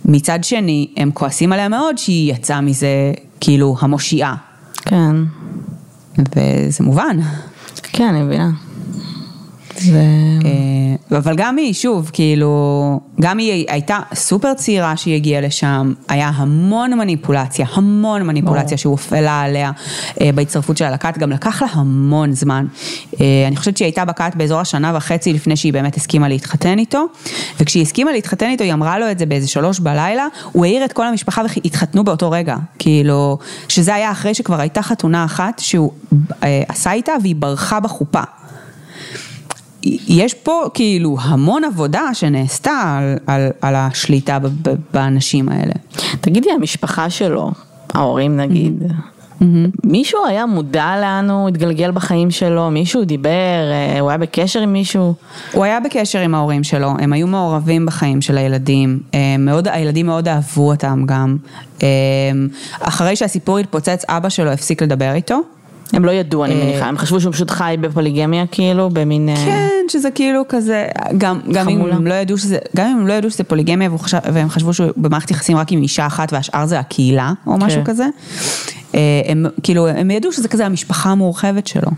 מצד שני, הם כועסים עליה מאוד שהיא יצאה מזה כאילו המושיעה, כן, וזה מובן. כן, אני מבינה. זה... אה, אבל גם היא, שוב, כאילו, גם היא הייתה סופר צעירה שהיא הגיעה לשם, היה המון מניפולציה, המון מניפולציה ברור. שהופעלה עליה אה, בהצטרפות שלה לכת, גם לקח לה המון זמן. אה, אני חושבת שהיא הייתה בכת באזור השנה וחצי לפני שהיא באמת הסכימה להתחתן איתו, וכשהיא הסכימה להתחתן איתו, היא אמרה לו את זה באיזה שלוש בלילה, הוא העיר את כל המשפחה והתחתנו באותו רגע, כאילו, שזה היה אחרי שכבר הייתה חתונה אחת שהוא עשה איתה והיא ברחה בחופה. יש פה כאילו המון עבודה שנעשתה על, על, על השליטה ב- ב- באנשים האלה. תגידי, המשפחה שלו, ההורים נגיד, מישהו היה מודע לאן הוא התגלגל בחיים שלו? מישהו דיבר? אה, הוא היה בקשר עם מישהו? הוא היה בקשר עם ההורים שלו, הם היו מעורבים בחיים של הילדים, אה, מאוד, הילדים מאוד אהבו אותם גם. אה, אחרי שהסיפור התפוצץ, אבא שלו הפסיק לדבר איתו. הם לא ידעו, אני אה, מניחה, הם חשבו שהוא פשוט חי בפוליגמיה, כאילו, במין... אה, כן, שזה כאילו כזה, גם, גם אם. הם לא ידעו שזה, גם אם הם לא ידעו שזה פוליגמיה והוא חשב, והם חשבו שהוא במערכת יחסים רק עם אישה אחת והשאר זה הקהילה או משהו כן. כזה, אה, הם כאילו, הם ידעו שזה כזה המשפחה המורחבת שלו.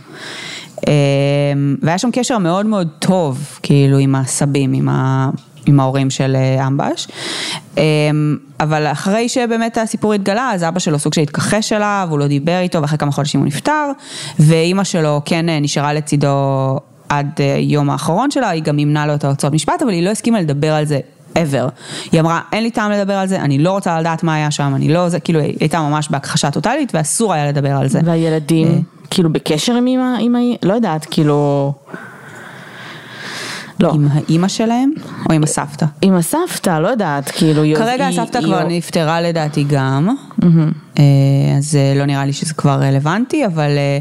והיה שם קשר מאוד מאוד טוב, כאילו, עם הסבים, עם ה... עם ההורים של אה, אמבש, אה, אבל אחרי שבאמת הסיפור התגלה, אז אבא שלו סוג של התכחש אליו, הוא לא דיבר איתו, ואחרי כמה חודשים הוא נפטר, ואימא שלו כן אה, נשארה לצידו עד אה, יום האחרון שלה, היא גם מימנה לו את ההוצאות משפט, אבל היא לא הסכימה לדבר על זה ever. היא אמרה, אין לי טעם לדבר על זה, אני לא רוצה לדעת מה היה שם, אני לא, זה, כאילו, היא הייתה ממש בהכחשה טוטאלית, ואסור היה לדבר על זה. והילדים, כאילו, בקשר עם אמא. לא יודעת, כאילו... לא. עם האימא שלהם, או עם הסבתא? עם הסבתא, לא יודעת, כאילו... היא- כרגע היא- הסבתא היא- כבר נפטרה לדעתי גם, אה, אז אה, לא נראה לי שזה כבר רלוונטי, אבל אה,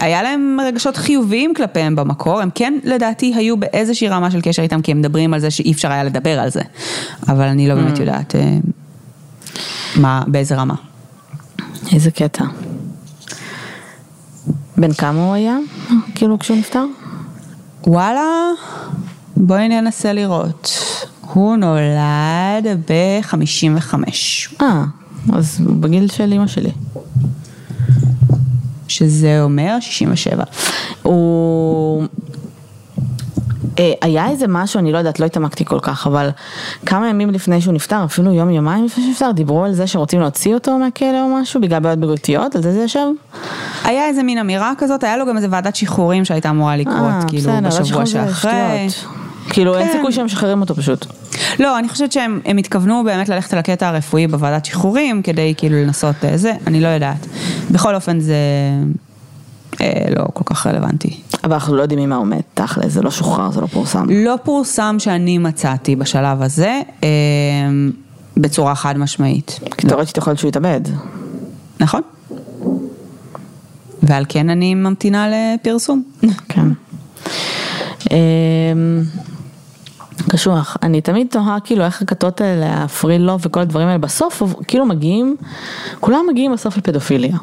היה להם רגשות חיוביים כלפיהם במקור, הם כן לדעתי היו באיזושהי רמה של קשר איתם, כי הם מדברים על זה שאי אפשר היה לדבר על זה, אבל אני לא באמת יודעת מה, באיזה רמה. איזה קטע. בן כמה הוא היה, כאילו, כשהוא נפטר? וואלה, בואי ננסה לראות. הוא נולד ב-55. אה, אז בגיל של אימא שלי. שזה אומר 67. הוא... אה, היה איזה משהו, אני לא יודעת, לא התעמקתי כל כך, אבל כמה ימים לפני שהוא נפטר, אפילו יום יומיים לפני שהוא נפטר, דיברו על זה שרוצים להוציא אותו מהכלא או משהו, בגלל בעיות בריאותיות, על זה זה יושב? היה איזה מין אמירה כזאת, היה לו גם איזה ועדת שחרורים שהייתה אמורה לקרות, אה, כאילו, בשבוע שאחרי. כאילו אין כן. סיכוי שהם משחררים אותו פשוט. לא, אני חושבת שהם הם התכוונו באמת ללכת על הקטע הרפואי בוועדת שחרורים, כדי כאילו לנסות אה, זה, אני לא יודעת. בכל אופן זה אה, לא כל כך רלוונטי. אבל אנחנו לא יודעים ממה הוא מת, תכל'ס, זה לא שוחרר, זה לא פורסם. לא פורסם שאני מצאתי בשלב הזה, אה, בצורה חד משמעית. כי תאורטית יכול להיות שהוא יתאבד. נכון. ועל כן אני ממתינה לפרסום. כן. אמ, קשוח, אני תמיד תוהה כאילו איך הכתות האלה, הפרי לוב וכל הדברים האלה בסוף כאילו מגיעים, כולם מגיעים בסוף לפדופיליה.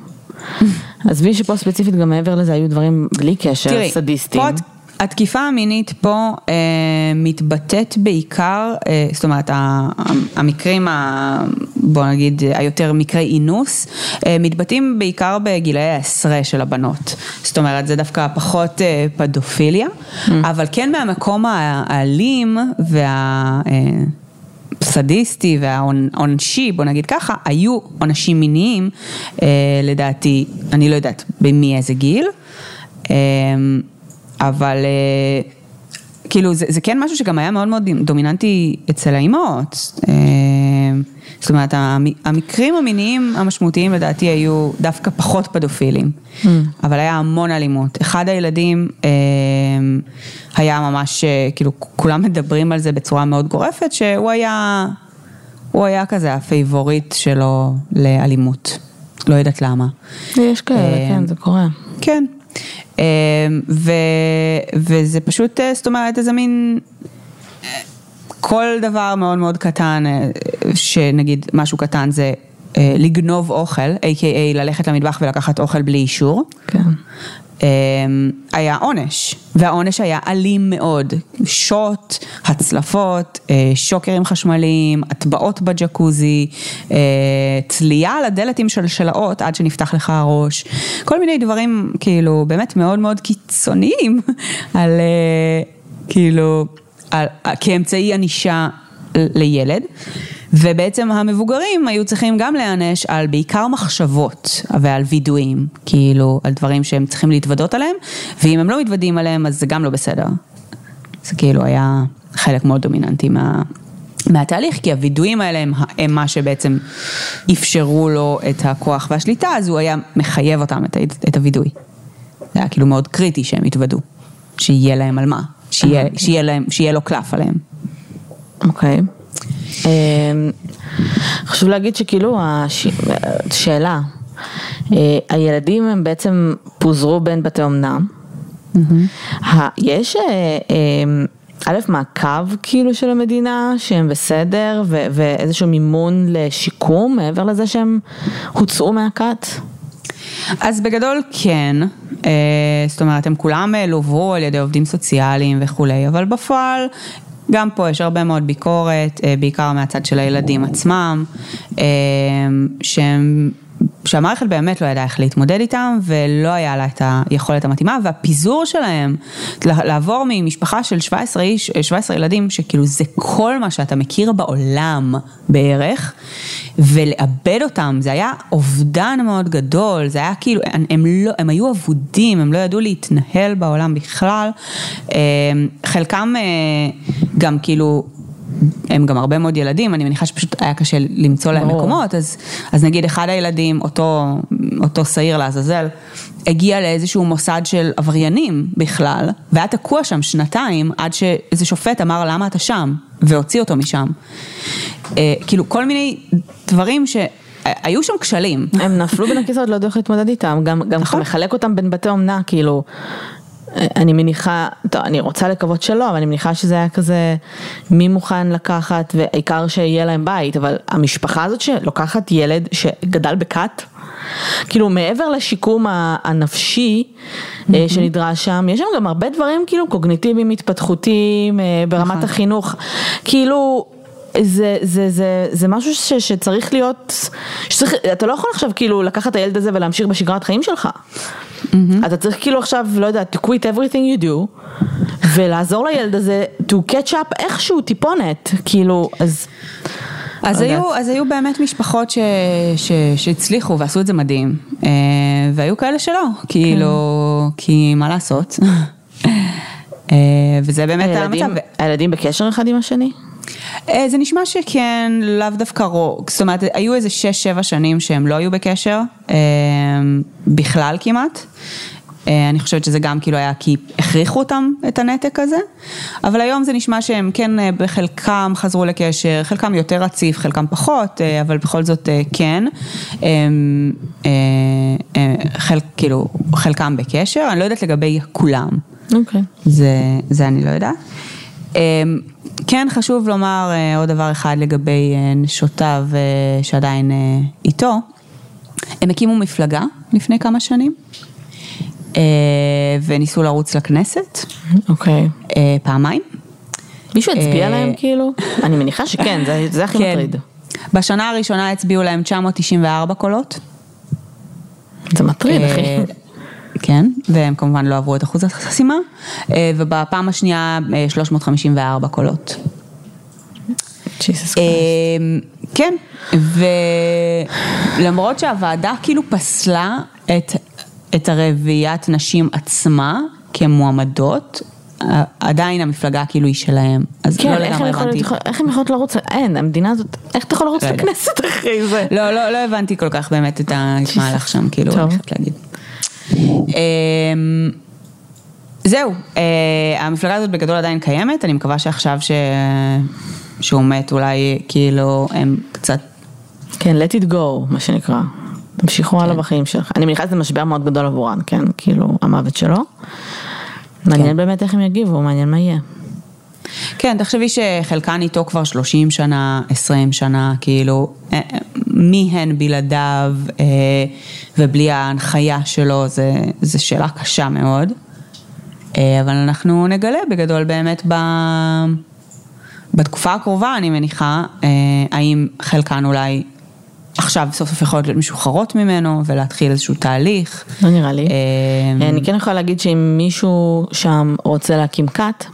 עזבי שפה ספציפית גם מעבר לזה היו דברים בלי קשר, תראי, סדיסטיים. פה התקיפה המינית פה אה, מתבטאת בעיקר, אה, זאת אומרת, המקרים, ה, בוא נגיד, היותר מקרי אינוס, אה, מתבטאים בעיקר בגילאי העשרה של הבנות. זאת אומרת, זה דווקא פחות אה, פדופיליה, אבל כן מהמקום האלים וה... אה, סדיסטי והעונשי, בוא נגיד ככה, היו עונשים מיניים, אה, לדעתי, אני לא יודעת מאיזה גיל, אה, אבל אה, כאילו זה, זה כן משהו שגם היה מאוד מאוד דומיננטי אצל האימהות. אה, זאת אומרת, המ- המקרים המיניים המשמעותיים לדעתי היו דווקא פחות פדופילים, אבל היה המון אלימות. אחד הילדים אה, היה ממש, אה, כאילו כולם מדברים על זה בצורה מאוד גורפת, שהוא היה, הוא היה כזה ה favorite שלו לאלימות. לא יודעת למה. יש כאלה, אה, כן, זה קורה. כן. אה, ו, וזה פשוט, אה, זאת אומרת, איזה מין... כל דבר מאוד מאוד קטן, אה, שנגיד משהו קטן זה אה, לגנוב אוכל, a.k.a ללכת למטבח ולקחת אוכל בלי אישור. כן. אה, היה עונש, והעונש היה אלים מאוד, שוט, הצלפות, אה, שוקרים חשמליים, הטבעות בג'קוזי, צלייה על הדלת עם שלשלאות עד שנפתח לך הראש, כל מיני דברים כאילו באמת מאוד מאוד קיצוניים על כאילו, על, כאמצעי ענישה לילד. ובעצם המבוגרים היו צריכים גם להיענש על בעיקר מחשבות ועל וידויים, כאילו על דברים שהם צריכים להתוודות עליהם, ואם הם לא מתוודים עליהם אז זה גם לא בסדר. זה כאילו היה חלק מאוד דומיננטי מה, מהתהליך, כי הווידויים האלה הם, הם מה שבעצם אפשרו לו את הכוח והשליטה, אז הוא היה מחייב אותם את, את הווידוי. זה היה כאילו מאוד קריטי שהם יתוודו, שיהיה להם על מה, שיהיה, שיהיה, להם, שיהיה לו קלף עליהם. אוקיי. אמ, חשוב להגיד שכאילו, הש- שאלה, אה, הילדים הם בעצם פוזרו בין בתי אומנה. ה- יש אה, אמ, א', מעקב כאילו של המדינה שהם בסדר ו- ואיזשהו מימון לשיקום מעבר לזה שהם הוצאו מהכת? אז בגדול כן, אה, זאת אומרת הם כולם אה, לוו על ידי עובדים סוציאליים וכולי, אבל בפועל גם פה יש הרבה מאוד ביקורת, אה, בעיקר מהצד של הילדים עצמם, שהם... שהמערכת באמת לא ידעה איך להתמודד איתם ולא היה לה את היכולת המתאימה והפיזור שלהם, לעבור ממשפחה של 17 איש, 17 ילדים שכאילו זה כל מה שאתה מכיר בעולם בערך ולאבד אותם זה היה אובדן מאוד גדול, זה היה כאילו, הם, הם, לא, הם היו אבודים, הם לא ידעו להתנהל בעולם בכלל, אה, חלקם אה, גם כאילו הם גם הרבה מאוד ילדים, אני מניחה שפשוט היה קשה למצוא להם. מקומות, אז, אז נגיד אחד הילדים, אותו, אותו שעיר לעזאזל, הגיע לאיזשהו מוסד של עבריינים בכלל, והיה תקוע שם שנתיים עד שאיזה שופט אמר למה אתה שם, והוציא אותו משם. אה, כאילו כל מיני דברים שהיו שם כשלים. הם נפלו בין הכיסאות, לא ידעו איך להתמודד איתם, גם גם נכון. מחלק אותם בין בתי אומנה, כאילו, אני מניחה, טוב, אני רוצה לקוות שלא, אבל אני מניחה שזה היה כזה, מי מוכן לקחת, והעיקר שיהיה להם בית, אבל המשפחה הזאת שלוקחת ילד שגדל בכת, כאילו מעבר לשיקום הנפשי mm-hmm. שנדרש שם, יש שם גם הרבה דברים כאילו קוגניטיביים, התפתחותיים, אה, ברמת נכון. החינוך, כאילו... זה, זה, זה, זה משהו ש, שצריך להיות, שצריך, אתה לא יכול עכשיו כאילו לקחת את הילד הזה ולהמשיך בשגרת חיים שלך. Mm-hmm. אתה צריך כאילו עכשיו, לא יודע, to quit everything you do, ולעזור לילד הזה to catch up איכשהו טיפונת, כאילו, אז... אז, לא היו, אז היו באמת משפחות ש, ש, שהצליחו ועשו את זה מדהים, אה, והיו כאלה שלא, כאילו, כן. כי מה לעשות, אה, וזה באמת הילדים, המצב. הילדים בקשר אחד עם השני? אה, זה נשמע שכן, לאו דווקא רוב, זאת אומרת, היו איזה 6-7 שנים שהם לא היו בקשר, אה, בכלל כמעט. אה, אני חושבת שזה גם כאילו היה כי הכריחו אותם את הנתק הזה, אבל היום זה נשמע שהם כן בחלקם חזרו לקשר, חלקם יותר רציף, חלקם פחות, אבל בכל זאת כן, חלק, כאילו חלקם בקשר, אני לא יודעת לגבי כולם, אוקיי. Okay. זה, זה אני לא יודעת. כן חשוב לומר אה, עוד דבר אחד לגבי אה, נשותיו אה, שעדיין איתו. הם הקימו מפלגה לפני כמה שנים. וניסו לרוץ לכנסת. אוקיי. פעמיים. מישהו הצביע להם כאילו? אני מניחה שכן, זה, זה הכי כן. מטריד. בשנה הראשונה הצביעו להם 994 קולות. זה מטריד, אחי. כן, והם כמובן לא עברו את אחוז החסימה, אה, ובפעם השנייה 354 אה, קולות. אה, כן, ולמרות שהוועדה כאילו פסלה את, את הרביעיית נשים עצמה כמועמדות, עדיין המפלגה כאילו היא שלהם, אז כן, לא לגמרי הבנתי. איך הם יכולות לרוץ, אין, המדינה הזאת, איך אתה יכול לרוץ לא לכנסת אחרי זה? לא, לא, לא הבנתי כל כך באמת את המהלך שם, כאילו, אני חייבת להגיד. אמ, זהו, אה, המפלגה הזאת בגדול עדיין קיימת, אני מקווה שעכשיו ש... שהוא מת אולי כאילו הם קצת... כן, let it go, מה שנקרא. תמשיכו כן. הלאה בחיים שלך. אני מניחה שזה משבר מאוד גדול עבורן, כן, כאילו המוות שלו. מעניין כן. באמת איך הם יגיבו, מעניין מה יהיה. כן, תחשבי שחלקן איתו כבר 30 שנה, 20 שנה, כאילו, אה, מי הן בלעדיו אה, ובלי ההנחיה שלו, זה שאלה קשה מאוד. אה, אבל אנחנו נגלה בגדול באמת ב... בתקופה הקרובה, אני מניחה, האם חלקן אולי עכשיו סוף סוף יכולות להיות משוחררות ממנו ולהתחיל איזשהו תהליך. לא נראה לי. אני כן יכולה להגיד שאם מישהו שם רוצה להקים כת,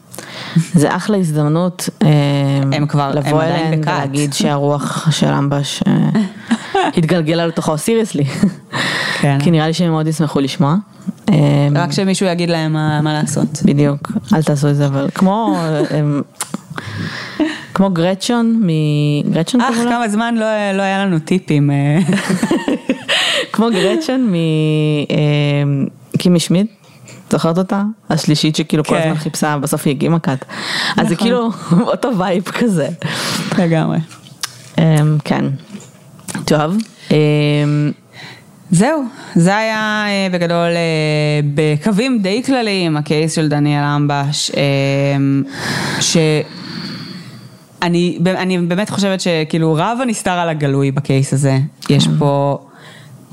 זה אחלה הזדמנות אה, הם כבר, לבוא אליהן ולהגיד שהרוח של אמבש אה, התגלגלה לתוכו, seriously. כן. כי נראה לי שהם מאוד ישמחו לשמוע. אה, רק שמישהו יגיד להם מה, מה לעשות. בדיוק, אל תעשו את זה, אבל כמו... כמו גרצ'ון, מגרצ'ון קראו לה? כמה זמן לא, לא היה לנו טיפים. כמו גרצ'ון מקימי שמיד, זוכרת אותה? השלישית שכאילו כל הזמן כן. חיפשה, בסוף היא הגיעה מכת. אז זה נכון. כאילו אותו vibe כזה. לגמרי. אמ, כן. טוב. אמ, זהו, זה היה אה, בגדול אה, בקווים די כלליים הקייס של דניאל אמבש, אמ, שאני אני באמת חושבת שכאילו רב הנסתר על הגלוי בקייס הזה, יש כן. פה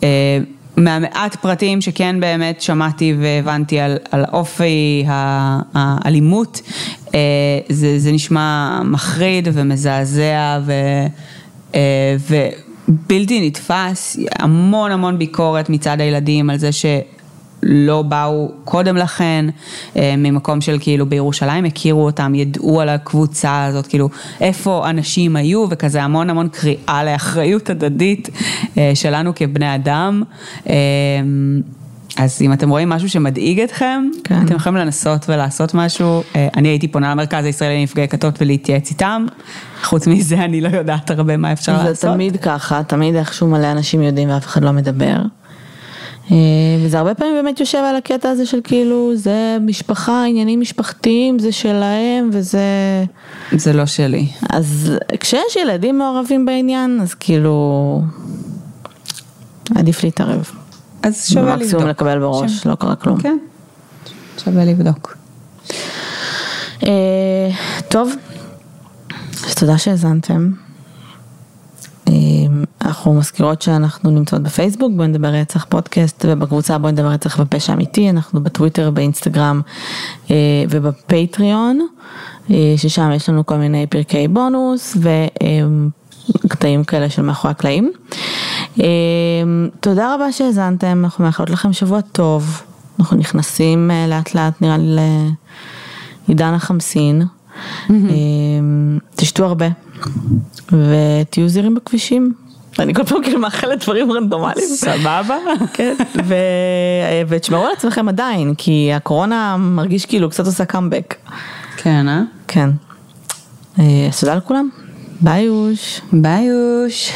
אה, מהמעט פרטים שכן באמת שמעתי והבנתי על, על אופי האלימות, אה, זה, זה נשמע מחריד ומזעזע ו, אה, ובלתי נתפס, המון המון ביקורת מצד הילדים על זה ש... לא באו קודם לכן, אה, ממקום של כאילו בירושלים הכירו אותם, ידעו על הקבוצה הזאת, כאילו איפה אנשים היו וכזה המון המון קריאה לאחריות הדדית אה, שלנו כבני אדם. אה, אז אם אתם רואים משהו שמדאיג אתכם, כן. אתם יכולים לנסות ולעשות משהו. אני הייתי פונה למרכז הישראלי לנפגעי כתות ולהתייעץ איתם. חוץ מזה אני לא יודעת הרבה מה אפשר זה לעשות. זה תמיד ככה, תמיד איכשהו מלא אנשים יודעים ואף אחד לא מדבר. אה, וזה הרבה פעמים באמת יושב על הקטע הזה של כאילו, זה משפחה, עניינים משפחתיים, זה שלהם וזה... זה לא שלי. אז כשיש ילדים מעורבים בעניין, אז כאילו, עדיף להתערב. אז שווה לבדוק. מקסימום לקבל בראש, ש... לא קרה כלום. כן. שווה לבדוק. אה, טוב, אז תודה שהאזנתם. אה, אנחנו מזכירות שאנחנו נמצאות בפייסבוק, בואי נדבר רצח פודקאסט, ובקבוצה בואי נדבר רצח ופשע אמיתי, אנחנו בטוויטר, באינסטגרם אה, ובפטריון, אה, ששם יש לנו כל מיני פרקי בונוס וקטעים כאלה של מאחורי הקלעים. אה, תודה רבה שהאזנתם, אנחנו מאחלות לכם שבוע טוב, אנחנו נכנסים אה, לאט לאט נראה לי לעידן החמסין. תשתו הרבה ותהיו זהירים בכבישים. אני כל פעם כאילו מאחלת דברים רנדומליים. סבבה. כן, ו... ותשמרו על עצמכם עדיין, כי הקורונה מרגיש כאילו קצת עושה קאמבק. כן, אה? כן. אה, אז תודה לכולם. ביי יוש. ביי יוש.